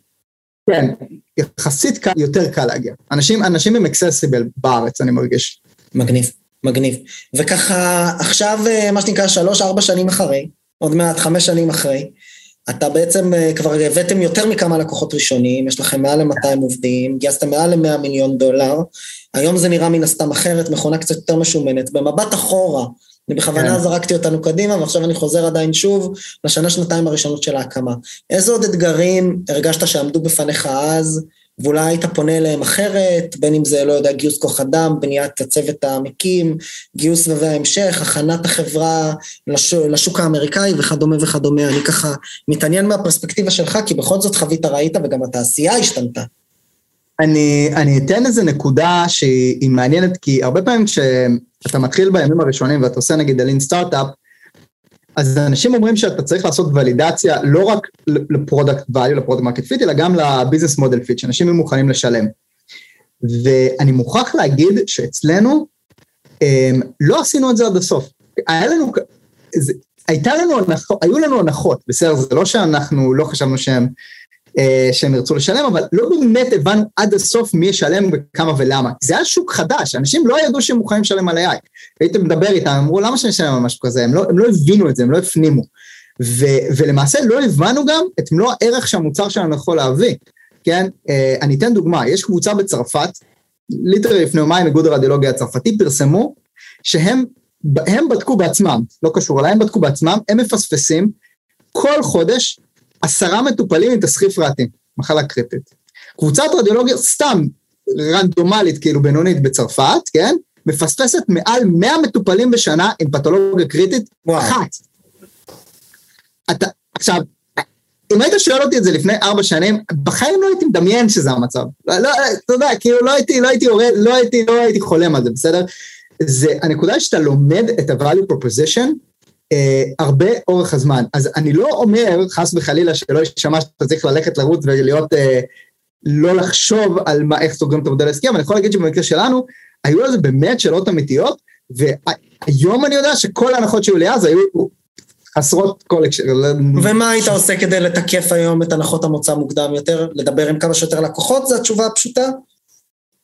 כן, יחסית קל, יותר קל להגיע. אנשים, אנשים הם אקססיבל בארץ, אני מרגיש. מגניב. מגניב. וככה, עכשיו, אה, מה שנקרא, שלוש-ארבע שנים אחרי, עוד מעט חמש שנים אחרי, אתה בעצם אה, כבר הבאתם יותר מכמה לקוחות ראשונים, יש לכם מעל ל-200 עובדים, גייסתם מעל ל-100 מיליון דולר, היום זה נראה מן הסתם אחרת, מכונה קצת יותר משומנת. במבט אחורה, אני בכוונה כן. זרקתי אותנו קדימה, ועכשיו אני חוזר עדיין שוב לשנה-שנתיים הראשונות של ההקמה. איזה עוד אתגרים הרגשת שעמדו בפניך אז, ואולי היית פונה אליהם אחרת, בין אם זה, לא יודע, גיוס כוח אדם, בניית הצוות המקים, גיוס סבבי ההמשך, הכנת החברה לש... לשוק האמריקאי וכדומה וכדומה. אני ככה מתעניין מהפרספקטיבה שלך, כי בכל זאת חווית ראית וגם התעשייה השתנתה. אני, אני אתן איזה נקודה שהיא מעניינת, כי הרבה פעמים כשאתה מתחיל בימים הראשונים ואתה עושה נגיד lean startup, אז אנשים אומרים שאתה צריך לעשות ולידציה לא רק ל product value, ל product market fit, אלא גם ל business model fit, שאנשים יהיו מוכנים לשלם. ואני מוכרח להגיד שאצלנו אמ, לא עשינו את זה עד הסוף. היה לנו, זה, הייתה לנו היו לנו הנחות, בסדר, זה לא שאנחנו לא חשבנו שהם שהם ירצו לשלם, אבל לא באמת הבנו עד הסוף מי ישלם וכמה ולמה. זה היה שוק חדש, אנשים לא ידעו שהם מוכנים לשלם על AI. היית מדבר איתם, אמרו למה שאני אשלם על משהו כזה, הם לא, הם לא הבינו את זה, הם לא הפנימו. ו, ולמעשה לא הבנו גם את מלוא הערך שהמוצר שלנו יכול להביא. כן, אה, אני אתן דוגמה, יש קבוצה בצרפת, ליטרלי לפני יומיים איגוד הרדיולוגיה הצרפתי פרסמו שהם הם בדקו בעצמם, לא קשור אליי, הם בדקו בעצמם, הם מפספסים כל חודש עשרה מטופלים עם תסחיף ריאתי, מחלה קריטית. קבוצת רדיולוגיה, סתם רנדומלית, כאילו בינונית בצרפת, כן? מפספסת מעל 100 מטופלים בשנה עם פתולוגיה קריטית וואו. אחת. אתה, עכשיו, אם היית שואל אותי את זה לפני ארבע שנים, בחיים לא הייתי מדמיין שזה המצב. לא, לא, אתה יודע, כאילו לא הייתי, לא הייתי יורד, לא הייתי, לא הייתי חולם על זה, בסדר? זה, הנקודה היא שאתה לומד את ה-value proposition הרבה אורך הזמן. אז אני לא אומר, חס וחלילה, שלא יישמע שאתה צריך ללכת לרוץ ולהיות, אה, לא לחשוב על מה, איך סוגרים את המודל העסקי, אבל אני יכול להגיד שבמקרה שלנו, היו לזה באמת שאלות אמיתיות, והיום אני יודע שכל ההנחות שהיו לי אז היו חסרות כל הקשר. ומה היית עושה כדי לתקף היום את הנחות המוצא מוקדם יותר? לדבר עם כמה שיותר לקוחות? זו התשובה הפשוטה?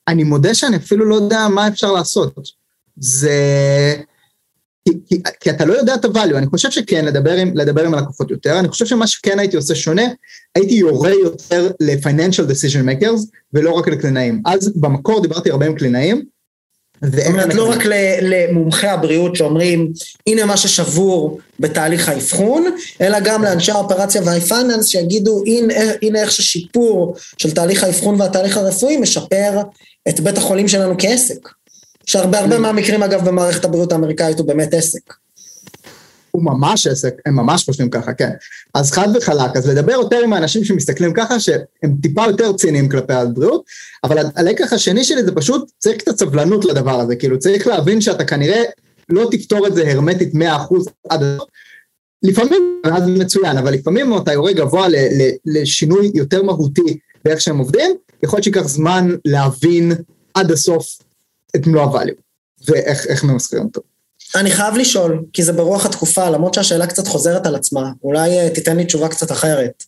אני מודה שאני אפילו לא יודע מה אפשר לעשות. זה... כי, כי, כי אתה לא יודע את הvalue, אני חושב שכן, לדבר עם, לדבר עם הלקוחות יותר, אני חושב שמה שכן הייתי עושה שונה, הייתי יורה יותר ל-financial decision makers, ולא רק לקלינאים. אז במקור דיברתי הרבה עם קלינאים, זאת אומרת, לא רק למומחי הבריאות שאומרים, הנה מה ששבור בתהליך האבחון, אלא גם לאנשי האופרציה והפייננס שיגידו, הנה, הנה איך ששיפור של תהליך האבחון והתהליך הרפואי משפר את בית החולים שלנו כעסק. שהרבה הרבה מהמקרים אגב במערכת הבריאות האמריקאית הוא באמת עסק. הוא ממש עסק, הם ממש חושבים ככה, כן. אז חד וחלק, אז לדבר יותר עם האנשים שמסתכלים ככה, שהם טיפה יותר ציניים כלפי הבריאות, אבל הלקח השני שלי זה פשוט, צריך קצת סבלנות לדבר הזה, כאילו צריך להבין שאתה כנראה לא תפתור את זה הרמטית 100% עד הסוף. לפעמים, אז מצוין, אבל לפעמים אתה יורד גבוה לשינוי יותר מהותי באיך שהם עובדים, יכול להיות שייקח זמן להבין עד הסוף את מלוא הvalue, ואיך ממסחרים אותו. אני חייב לשאול, כי זה ברוח התקופה, למרות שהשאלה קצת חוזרת על עצמה, אולי אה, תיתן לי תשובה קצת אחרת.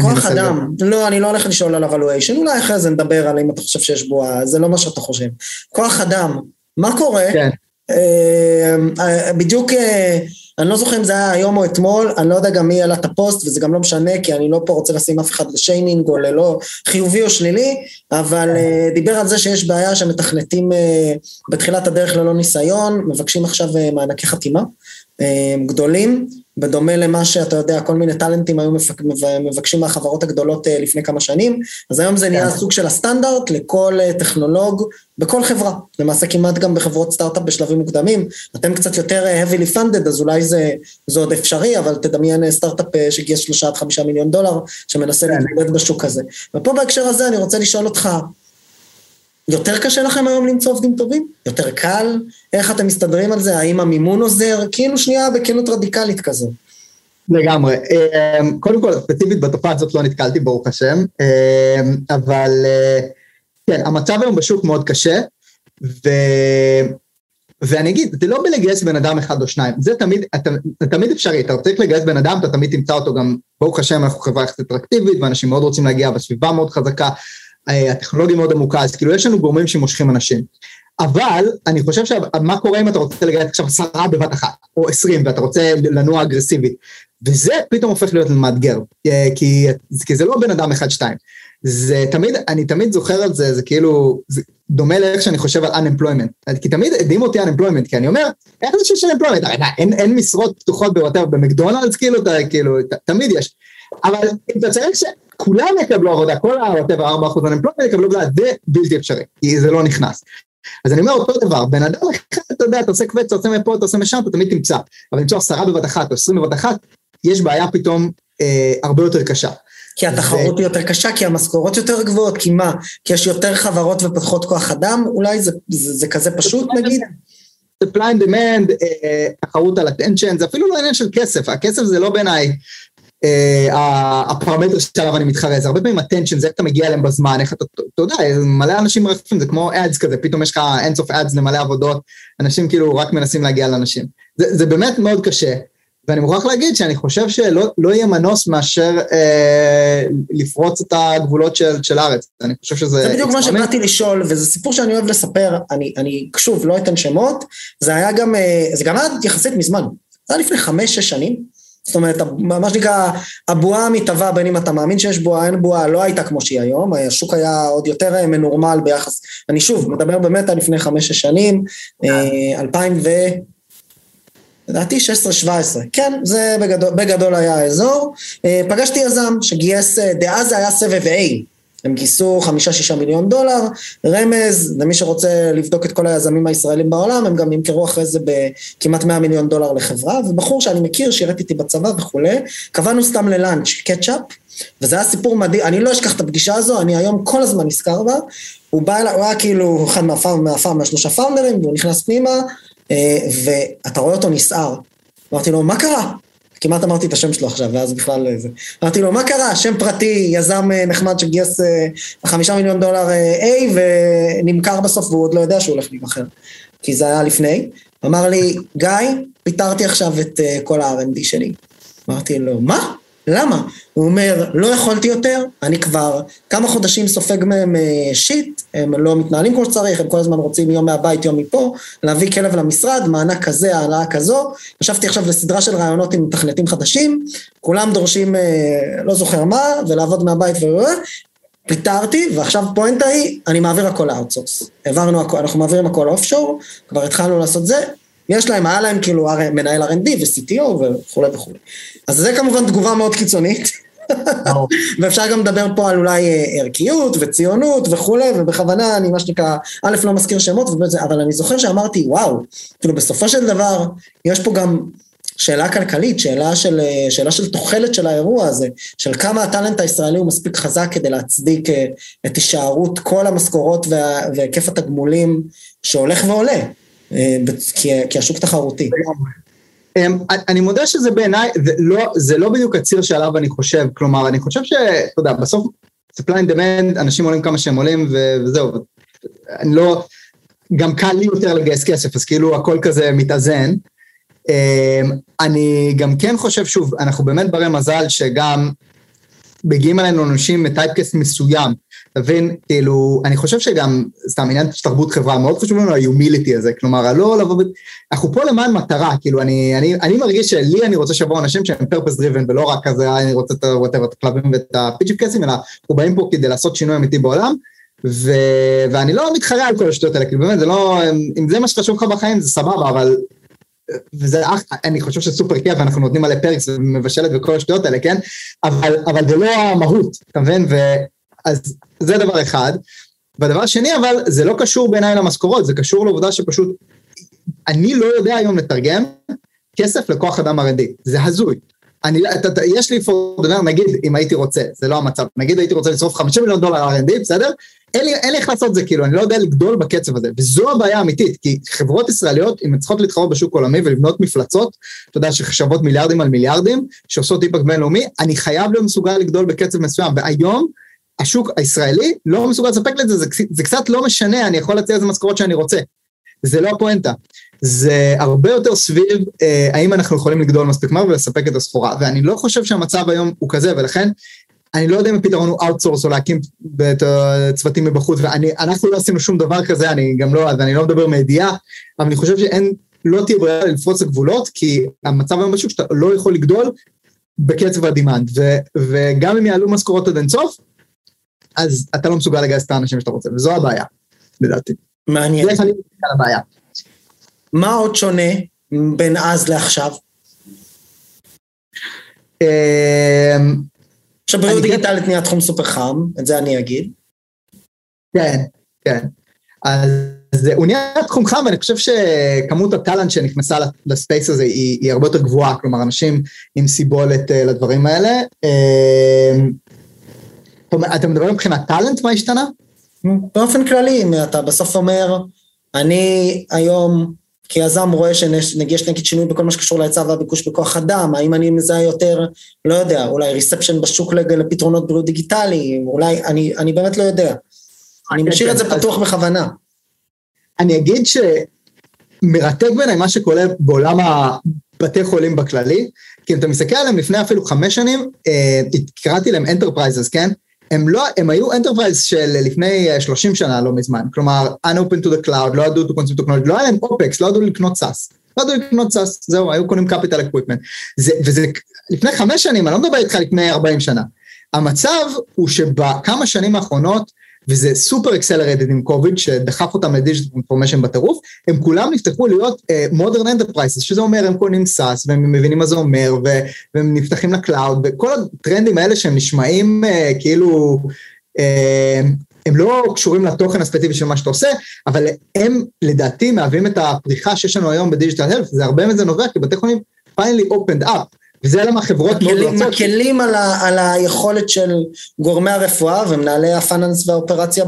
כוח אדם, לא, אני לא הולך לשאול על evaluation, אולי אחרי זה נדבר על אם אתה חושב שיש בועה, זה לא מה שאתה חושב. כוח אדם, מה קורה? כן. אה, אה, בדיוק אני לא זוכר אם זה היה היום או אתמול, אני לא יודע גם מי העלה את הפוסט, וזה גם לא משנה, כי אני לא פה רוצה לשים אף אחד לשיימינג או ללא חיובי או שלילי, אבל uh, דיבר על זה שיש בעיה שמתכנתים uh, בתחילת הדרך ללא ניסיון, מבקשים עכשיו uh, מענקי חתימה uh, גדולים, בדומה למה שאתה יודע, כל מיני טאלנטים היו מבקשים מהחברות הגדולות אה, לפני כמה שנים, אז היום זה נהיה כן. סוג של הסטנדרט לכל אה, טכנולוג בכל חברה, למעשה כמעט גם בחברות סטארט-אפ בשלבים מוקדמים, אתם קצת יותר אה, heavily funded, אז אולי זה, זה עוד אפשרי, אבל תדמיין סטארט-אפ שגייס שלושה עד חמישה מיליון דולר, שמנסה כן. להתמודד בשוק הזה. ופה בהקשר הזה אני רוצה לשאול אותך, יותר קשה לכם היום למצוא עובדים טובים? יותר קל? איך אתם מסתדרים על זה? האם המימון עוזר? כאילו שנייה בכנות רדיקלית כזו. לגמרי. אמ, קודם כל, ספציפית בתופעה הזאת לא נתקלתי, ברוך השם, אמ, אבל אה, כן, המצב היום בשוק מאוד קשה, ו... ואני אגיד, זה לא בלגייס בן אדם אחד או שניים, זה תמיד, אתה, תמיד אפשרי, אתה צריך לגייס בן אדם, אתה תמיד תמצא אותו גם, ברוך השם, אנחנו חברה יחסית אטרקטיבית, ואנשים מאוד רוצים להגיע בסביבה מאוד חזקה, הטכנולוגיה מאוד עמוקה, אז כאילו יש לנו גורמים שמושכים אנשים. אבל אני חושב שמה קורה אם אתה רוצה לגייס עכשיו עשרה בבת אחת, או עשרים, ואתה רוצה לנוע אגרסיבית, וזה פתאום הופך להיות מאתגר, אה, כי, כי זה לא בן אדם אחד-שתיים. זה תמיד, אני תמיד זוכר על זה, זה כאילו, זה דומה לאיך שאני חושב על unemployment. כי תמיד הדהים אותי unemployment, כי אני אומר, איך זה שיש unemployment? הרי אין, אין משרות פתוחות בוואטר, במקדונלדס כאילו, כאילו, תמיד יש. אבל אתה צריך שכולם יקבלו עבודה, כל ה-whatever 4% unemployment יקבלו עבודה, זה בלתי אפשרי, כי זה לא נכנס. אז אני אומר אותו דבר, בן אדם אחד, אתה יודע, אתה עושה קווץ, אתה עושה מפה, אתה עושה משם, אתה תמיד תמצא. אבל למצוא עשרה בבת אחת או עשרים בבת אחת, יש בעיה פתאום אה, הרבה יותר קשה. כי התחרות ו... היא יותר קשה, כי המשכורות יותר גבוהות, כי מה? כי יש יותר חברות ופחות כוח אדם? אולי זה, זה, זה כזה פשוט נגיד? supply and demand, אה, תחרות על attention, זה אפילו לא עניין של כסף, הכסף זה לא בעיניי אה, הפרמטר שעליו אני מתחרה, זה הרבה פעמים attention, זה איך אתה מגיע אליהם בזמן, איך אתה, אתה יודע, מלא אנשים מרחפים, זה כמו ads כזה, פתאום יש לך אינסוף ads למלא עבודות, אנשים כאילו רק מנסים להגיע לאנשים. זה, זה באמת מאוד קשה, ואני מוכרח להגיד שאני חושב שלא לא יהיה מנוס מאשר אה, לפרוץ את הגבולות של, של הארץ, אני חושב שזה... זה בדיוק מה שבאתי לשאול, וזה סיפור שאני אוהב לספר, אני, אני שוב לא אתן שמות, זה היה גם, אה, זה גם היה יחסית מזמן, זה היה לפני חמש-שש שנים. זאת אומרת, מה שנקרא, הבועה המתהווה בין אם אתה מאמין שיש בועה, אין בועה, לא הייתה כמו שהיא היום, השוק היה עוד יותר אה, מנורמל ביחס, אני שוב, מדבר באמת על לפני חמש-שש שנים, אה, אלפיים ו... לדעתי 16-17, כן, זה בגדול, בגדול היה האזור. אה, פגשתי יזם שגייס, דאז זה היה סבב A, הם גייסו חמישה-שישה מיליון דולר, רמז, למי שרוצה לבדוק את כל היזמים הישראלים בעולם, הם גם ימכרו אחרי זה בכמעט 100 מיליון דולר לחברה, ובחור שאני מכיר, שירת איתי בצבא וכולי, קבענו סתם ללאנץ' קטשאפ, וזה היה סיפור מדהים, אני לא אשכח את הפגישה הזו, אני היום כל הזמן נזכר בה, הוא בא אליי, הוא היה כאילו אחד מהפארם, מהפארם, מהשלושה פאונדרים, והוא נכנס פנימה, אה, ואתה רואה אותו נסער. אמרתי לו, מה קרה? כמעט אמרתי את השם שלו עכשיו, ואז בכלל זה. אמרתי לו, מה קרה? שם פרטי, יזם אה, נחמד שגייס אה, חמישה מיליון דולר A ונמכר בסוף והוא עוד לא יודע שהוא הולך להימכר. כי זה היה לפני. אמר לי, גיא, פיטרתי עכשיו את כל ה-R&D שלי. אמרתי לו, מה? למה? הוא אומר, לא יכולתי יותר, אני כבר כמה חודשים סופג מהם אה, shit, הם לא מתנהלים כמו שצריך, הם כל הזמן רוצים יום מהבית, יום מפה, להביא כלב למשרד, מענק כזה, העלאה כזו. ישבתי עכשיו לסדרה של ראיונות עם מתכנתים חדשים, כולם דורשים אה, לא זוכר מה, ולעבוד מהבית ו... פיטרתי, ועכשיו פואנטה היא, אני מעביר הכל ל outsource. העברנו הכל, אנחנו מעבירים הכל offshore, כבר התחלנו לעשות זה, יש להם, היה להם כאילו מנהל R&D ו-CTO וכולי וכולי. אז זה כמובן תגובה מאוד קיצונית. ואפשר גם לדבר פה על אולי אה, ערכיות וציונות וכולי, ובכוונה אני מה שנקרא, א', לא מזכיר שמות, אבל אני זוכר שאמרתי, וואו, כאילו בסופו של דבר, יש פה גם שאלה כלכלית, שאלה של, שאלה של תוחלת של האירוע הזה, של כמה הטאלנט הישראלי הוא מספיק חזק כדי להצדיק את הישארות כל המשכורות והיקף התגמולים שהולך ועולה, כי, כי השוק תחרותי. אמ, אני מודה שזה בעיניי, זה לא, זה לא בדיוק הציר שעליו אני חושב, כלומר, אני חושב שאתה יודע, בסוף supply and demand, אנשים עולים כמה שהם עולים וזהו, אני לא, גם קל לי יותר לגייס כסף, אז כאילו הכל כזה מתאזן. אמ, אני גם כן חושב, שוב, אנחנו באמת ברי מזל שגם מגיעים אלינו אנשים מטייפקסט מסוים, אתה מבין, כאילו, אני חושב שגם, סתם עניין של תרבות חברה, מאוד חשוב לנו ה-humility הזה, כלומר, הלא לבוא, אנחנו פה למען מטרה, כאילו, אני, אני, אני מרגיש שלי אני רוצה שיבואו אנשים שהם purpose driven, ולא רק כזה, אני רוצה את ה-whatever, את הכלבים ואת הפיצ'יפ קייסים, אלא אנחנו באים פה כדי לעשות שינוי אמיתי בעולם, ו... ואני לא מתחרה על כל השטויות האלה, כאילו באמת, זה לא, אם זה מה שחשוב לך בחיים, זה סבבה, אבל... וזה אח, אני חושב שסופר כיף, אנחנו נותנים עלי פרקס ומבשלת וכל השטויות האלה, כן? אבל, אבל זה לא המהות, אתה מבין? אז זה דבר אחד. והדבר השני, אבל זה לא קשור בעיניי למשכורות, זה קשור לעובדה שפשוט, אני לא יודע היום לתרגם כסף לכוח אדם R&D, זה הזוי. אני, אתה, אתה, יש לי פורדנר, נגיד, אם הייתי רוצה, זה לא המצב, נגיד הייתי רוצה לשרוף 50 מיליון דולר R&D, בסדר? אין לי, אין לי איך לעשות זה, כאילו, אני לא יודע לגדול בקצב הזה, וזו הבעיה האמיתית, כי חברות ישראליות, אם הן צריכות להתחרות בשוק עולמי ולבנות מפלצות, אתה יודע, שחברות מיליארדים על מיליארדים, שעושות אימפקט בינלאומי, אני חייב להיות מסוגל לגדול בקצב מסוים, והיום, השוק הישראלי לא מסוגל לספק לזה, זה, זה קצת לא משנה, אני יכול להציע איזה משכורות שאני רוצה. זה לא הפואנטה. זה הרבה יותר סביב אה, האם אנחנו יכולים לגדול מספיק מהר ולספק את הסחורה, ואני לא חושב שהמצב היום הוא כזה, ולכן אני לא יודע אם הפתרון הוא outsource או להקים את הצוותים מבחוץ, ואנחנו לא עשינו שום דבר כזה, אני גם לא, אז אני לא מדבר מידיעה, אבל אני חושב שאין, לא תהיה ברירה לפרוץ לגבולות, כי המצב היום בשוק שאתה לא יכול לגדול בקצב הדימנד, וגם אם יעלו משכורות עד אינסוף, אז אתה לא מסוגל לגייס את האנשים שאתה רוצה, וזו הבעיה, לדעתי. מעניין. זה איך אני מסתכל על הבעיה. מה עוד שונה בין אז לעכשיו? אמ, עכשיו בריאות דיגיטלית נהיה תחום סופר חם, את זה אני אגיד. כן, כן. אז הוא נהיה תחום חם, ואני חושב שכמות הטאלנט שנכנסה לספייס הזה היא, היא הרבה יותר גבוהה, כלומר, אנשים עם סיבולת אה, לדברים האלה. אמ, אתה מדבר מבחינת טאלנט, מה השתנה? באופן כללי, אם אתה בסוף אומר, אני היום כיזם רואה שנגיד נגיד שינוי בכל מה שקשור להיצע והביקוש בכוח אדם, האם אני מזהה יותר, לא יודע, אולי ריספשן בשוק לפתרונות בריאות דיגיטליים, אולי, אני, אני באמת לא יודע. אני משאיר את זה פתוח בכוונה. אני אגיד שמרתק בעיניי מה שקורה בעולם הבתי חולים בכללי, כי אם אתה מסתכל עליהם לפני אפילו חמש שנים, אה, קראתי להם enterprises, כן? הם לא, הם היו enterprise של לפני 30 שנה, לא מזמן, כלומר, unopen to the cloud, לא ידעו to consume technology, לא היה להם OPEX, לא ידעו לקנות SaaS. לא ידעו לקנות SaaS, זהו, היו קונים equipment. זה, וזה לפני חמש שנים, אני לא מדבר איתך לפני 40 שנה. המצב הוא שבכמה שנים האחרונות, וזה סופר accelerated עם קוביד, שדחף אותם לדיג'יטל אינפורמיישן בטירוף, הם כולם נפתחו להיות modern uh, enterprises, שזה אומר הם קונים SaaS, והם מבינים מה זה אומר, ו- והם נפתחים ל cloud, וכל הטרנדים האלה שהם נשמעים uh, כאילו, uh, הם לא קשורים לתוכן הספציפי של מה שאתה עושה, אבל הם לדעתי מהווים את הפריחה שיש לנו היום ב digital health, זה הרבה מזה נובע, כי בתי חולים finally opened up. וזה למה חברות מאוד רוצות. מקלים על, ה, על היכולת של גורמי הרפואה ומנהלי הפיננס והאופרציה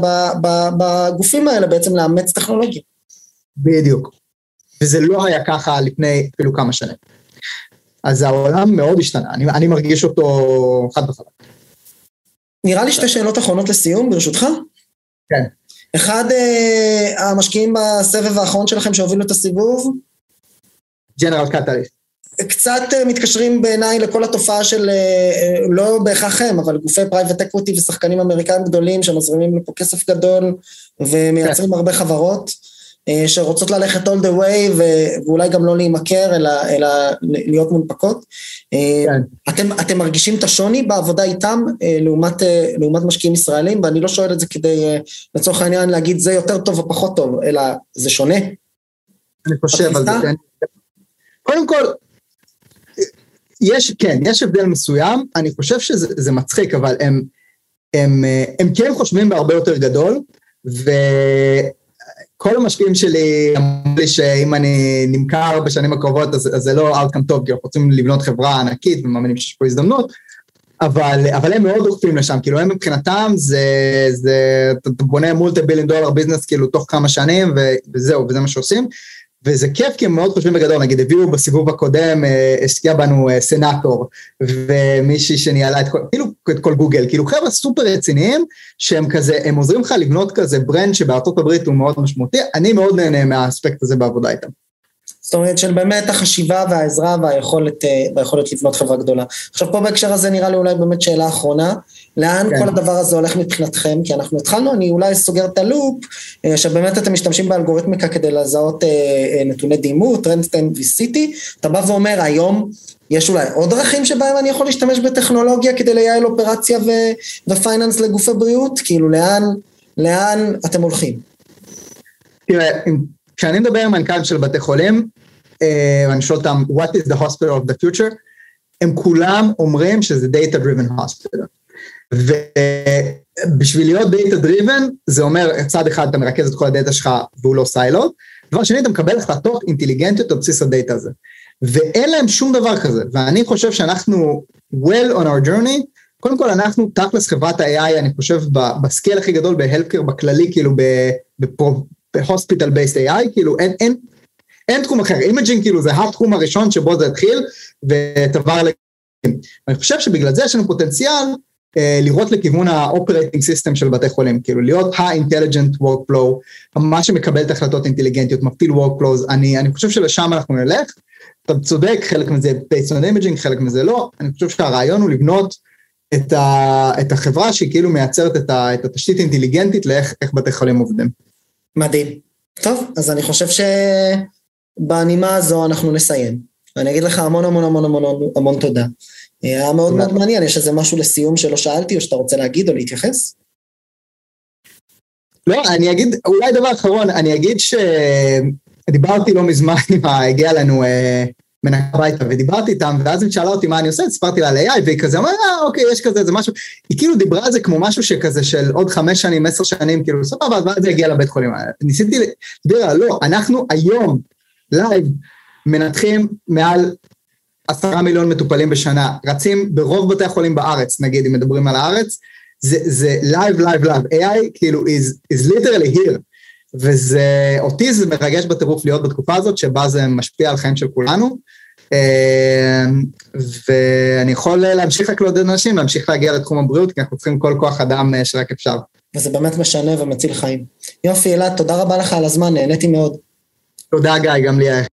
בגופים האלה בעצם לאמץ טכנולוגיה. בדיוק. וזה לא היה ככה לפני אפילו כמה שנים. אז העולם מאוד השתנה, אני, אני מרגיש אותו חד וחלק. נראה לי שתי שאלות אחרונות לסיום, ברשותך. כן. אחד, אה, המשקיעים בסבב האחרון שלכם שהובילו את הסיבוב? General Catalyst. קצת אה, מתקשרים בעיניי לכל התופעה של, אה, אה, לא בהכרח הם, אבל גופי private equity ושחקנים אמריקאים גדולים שמזרימים לפה כסף גדול ומייצרים כן. הרבה חברות שרוצות ללכת all the way ואולי גם לא להימכר אלא, אלא להיות מונפקות. כן. אתם, אתם מרגישים את השוני בעבודה איתם לעומת, לעומת משקיעים ישראלים ואני לא שואל את זה כדי לצורך העניין להגיד זה יותר טוב או פחות טוב אלא זה שונה. אני חושב על זה, כן. קודם כל, יש, כן, יש הבדל מסוים, אני חושב שזה מצחיק, אבל הם, הם, הם כן חושבים בהרבה יותר גדול, וכל כל המשקיעים שלי אמרו לי שאם אני נמכר בשנים הקרובות, אז, אז זה לא outcome טוב, כי אנחנו רוצים לבנות חברה ענקית ומאמינים שיש פה הזדמנות, אבל, אבל הם מאוד דוחפים לשם, כאילו הם מבחינתם זה, זה, אתה בונה מולטי ביליון דולר ביזנס כאילו תוך כמה שנים וזהו, וזה מה שעושים. וזה כיף כי הם מאוד חושבים בגדול, נגיד הביאו בסיבוב הקודם, אה, השקיע בנו אה, סנאטור, ומישהי שניהלה את כל, כאילו את כל גוגל, כאילו חבר'ה סופר רציניים, שהם כזה, הם עוזרים לך לבנות כזה brand שבארצות הברית הוא מאוד משמעותי, אני מאוד נהנה מהאספקט הזה בעבודה איתם. זאת אומרת של באמת החשיבה והעזרה והיכולת, אה, והיכולת לבנות חברה גדולה. עכשיו פה בהקשר הזה נראה לי אולי באמת שאלה אחרונה, לאן כן. כל הדבר הזה הולך מבחינתכם? כי אנחנו התחלנו, אני אולי סוגר את ה loop, אה, שבאמת אתם משתמשים באלגוריתמיקה כדי לזהות אה, נתוני דימות, טרנסטיין ו CT, אתה בא ואומר היום יש אולי עוד דרכים שבהם אני יכול להשתמש בטכנולוגיה כדי לייעל אופרציה ו- ו finance לגופי בריאות? כאילו לאן, לאן אתם הולכים? תראה, כשאני מדבר עם מנכ"לים של בתי חולים, אה, ואני שואל אותם, what is the hospital of the future? הם כולם אומרים שזה data driven hospital. ובשביל להיות data driven, זה אומר, צד אחד אתה מרכז את כל הדאטה שלך והוא לא siloed, דבר שני, אתה מקבל החלטות אינטליגנטיות על בסיס הדאטה הזה. ואין להם שום דבר כזה, ואני חושב שאנחנו well on our journey, קודם כל אנחנו תכלס חברת ה-AI, אני חושב ב scale הכי גדול ב healthcare בכללי, כאילו ב hospital based AI, כאילו אין, אין, אין תחום אחר, imaging כאילו זה התחום הראשון שבו זה התחיל, ותבר ל... אני חושב שבגלל זה יש לנו פוטנציאל אה, לראות לכיוון ה-operating system של בתי חולים, כאילו להיות ה-intelligent workflow, מה שמקבל את ההחלטות אינטליגנטיות, מפעיל workflows, אני, אני חושב שלשם אנחנו נלך, אתה צודק, חלק מזה based on imaging, חלק מזה לא, אני חושב שהרעיון הוא לבנות את, ה, את החברה שהיא כאילו מייצרת את, ה, את התשתית אינטליגנטית לאיך בתי חולים עובדים. מדהים. טוב, אז אני חושב שבנימה הזו אנחנו נסיים. ואני אגיד לך המון המון המון המון המון תודה. היה מאוד מאוד מעניין, יש איזה משהו לסיום שלא שאלתי, או שאתה רוצה להגיד או להתייחס? לא, אני אגיד, אולי דבר אחרון, אני אגיד שדיברתי לא מזמן עם ה... הגיע לנו אה, מנהל הביתה ודיברתי איתם, ואז היא שאלה אותי מה אני עושה, סיפרתי לה על AI, והיא כזה אמרה, אה, אוקיי, יש כזה, זה משהו, היא כאילו דיברה על זה כמו משהו שכזה של עוד חמש שנים, עשר שנים, כאילו, סבבה, ואז זה הגיע לבית חולים. ניסיתי להסביר לה, לא, אנחנו היום, live, מנתחים מעל עשרה מיליון מטופלים בשנה, רצים ברוב בתי החולים בארץ, נגיד, אם מדברים על הארץ, זה live, live, live, AI כאילו is, is literally here. וזה, אותי זה מרגש בטירוף להיות בתקופה הזאת, שבה זה משפיע על חיים של כולנו. אמ, ואני יכול להמשיך רק לעודד אנשים, להמשיך להגיע לתחום הבריאות, כי אנחנו צריכים כל כוח אדם אה, שרק אפשר. וזה באמת משנה ומציל חיים. יופי, אלעד, תודה רבה לך על הזמן, נהניתי מאוד. תודה, גיא, גם לי היה.